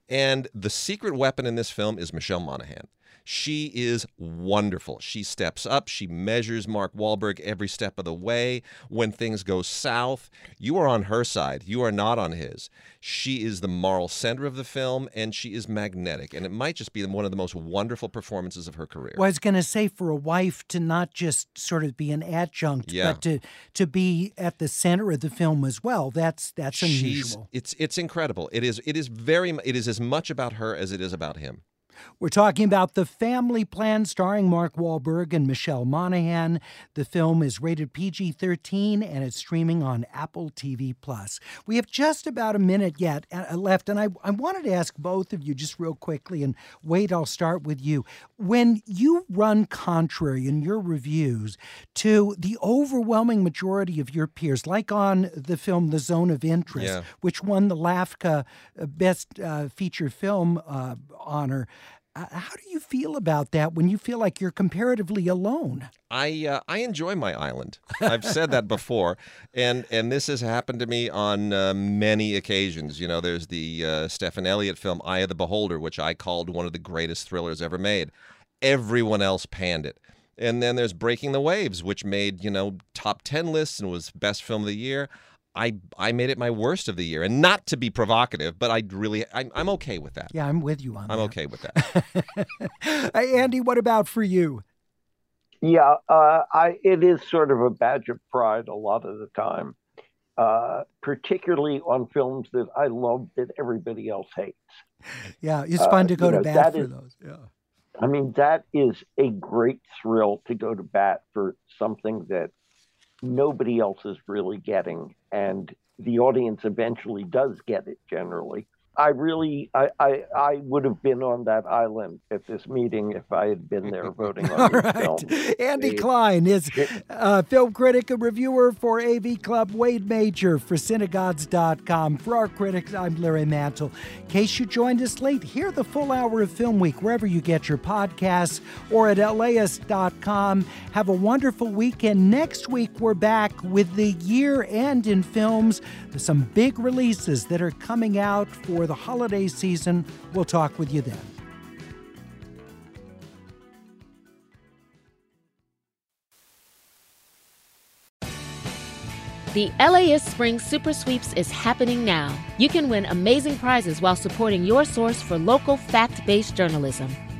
And the secret weapon in this film is Michelle Monaghan. She is wonderful. She steps up. She measures Mark Wahlberg every step of the way. When things go south, you are on her side. You are not on his. She is the moral center of the film, and she is magnetic. And it might just be one of the most wonderful performances of her career. Well, I was going to say for a wife to not just sort of be an adjunct, Yeah. but to to be at the center of the film as well. That's that's She's unusual. it's it's incredible. It is it is very it is as much about her as it is about him. We're talking about The Family Plan starring Mark Wahlberg and Michelle Monaghan. The film is rated PG 13 and it's streaming on Apple TV Plus. We have just about a minute yet uh, left, and I, I wanted to ask both of you just real quickly, and Wade, I'll start with you. When you run contrary in your reviews to the overwhelming majority of your peers, like on the film The Zone of Interest, Yeah. which won the LAFCA uh, Best uh, Feature Film uh, honor. Uh, how do you feel about that when you feel like you're comparatively alone? I uh, I enjoy my island. I've said that before, and and this has happened to me on uh, many occasions. You know, there's the uh, Stephan Elliott film Eye of the Beholder, which I called one of the greatest thrillers ever made. Everyone else panned it. And then there's Breaking the Waves, which made, you know, top 10 lists and was best film of the year. I I made it my worst of the year, and not to be provocative, but I really I'm, I'm okay with that. Yeah, I'm with you on that. I'm okay with that. Hey, Andy, what about for you? Yeah, uh, I it is sort of a badge of pride a lot of the time, uh, particularly on films that I love that everybody else hates. Yeah, it's Uh, fun to go to know, bat for is- those. Yeah. I mean, that is a great thrill to go to bat for something that nobody else is really getting, and the audience eventually does get it generally. I really, I, I, I would have been on that island at this meeting if I had been there voting on these right. films. Andy Klein is uh, film critic and reviewer for AV Club. Wade Major for CineGods.com. For our critics, I'm Larry Mantle. In case you joined us late, hear the full hour of Film Week wherever you get your podcasts or at LAist.com. Have a wonderful weekend. Next week, we're back with the year end in films. There's some big releases that are coming out for the holiday season. We'll talk with you then. The LAist Spring Super Sweeps is happening now. You can win amazing prizes while supporting your source for local fact based journalism.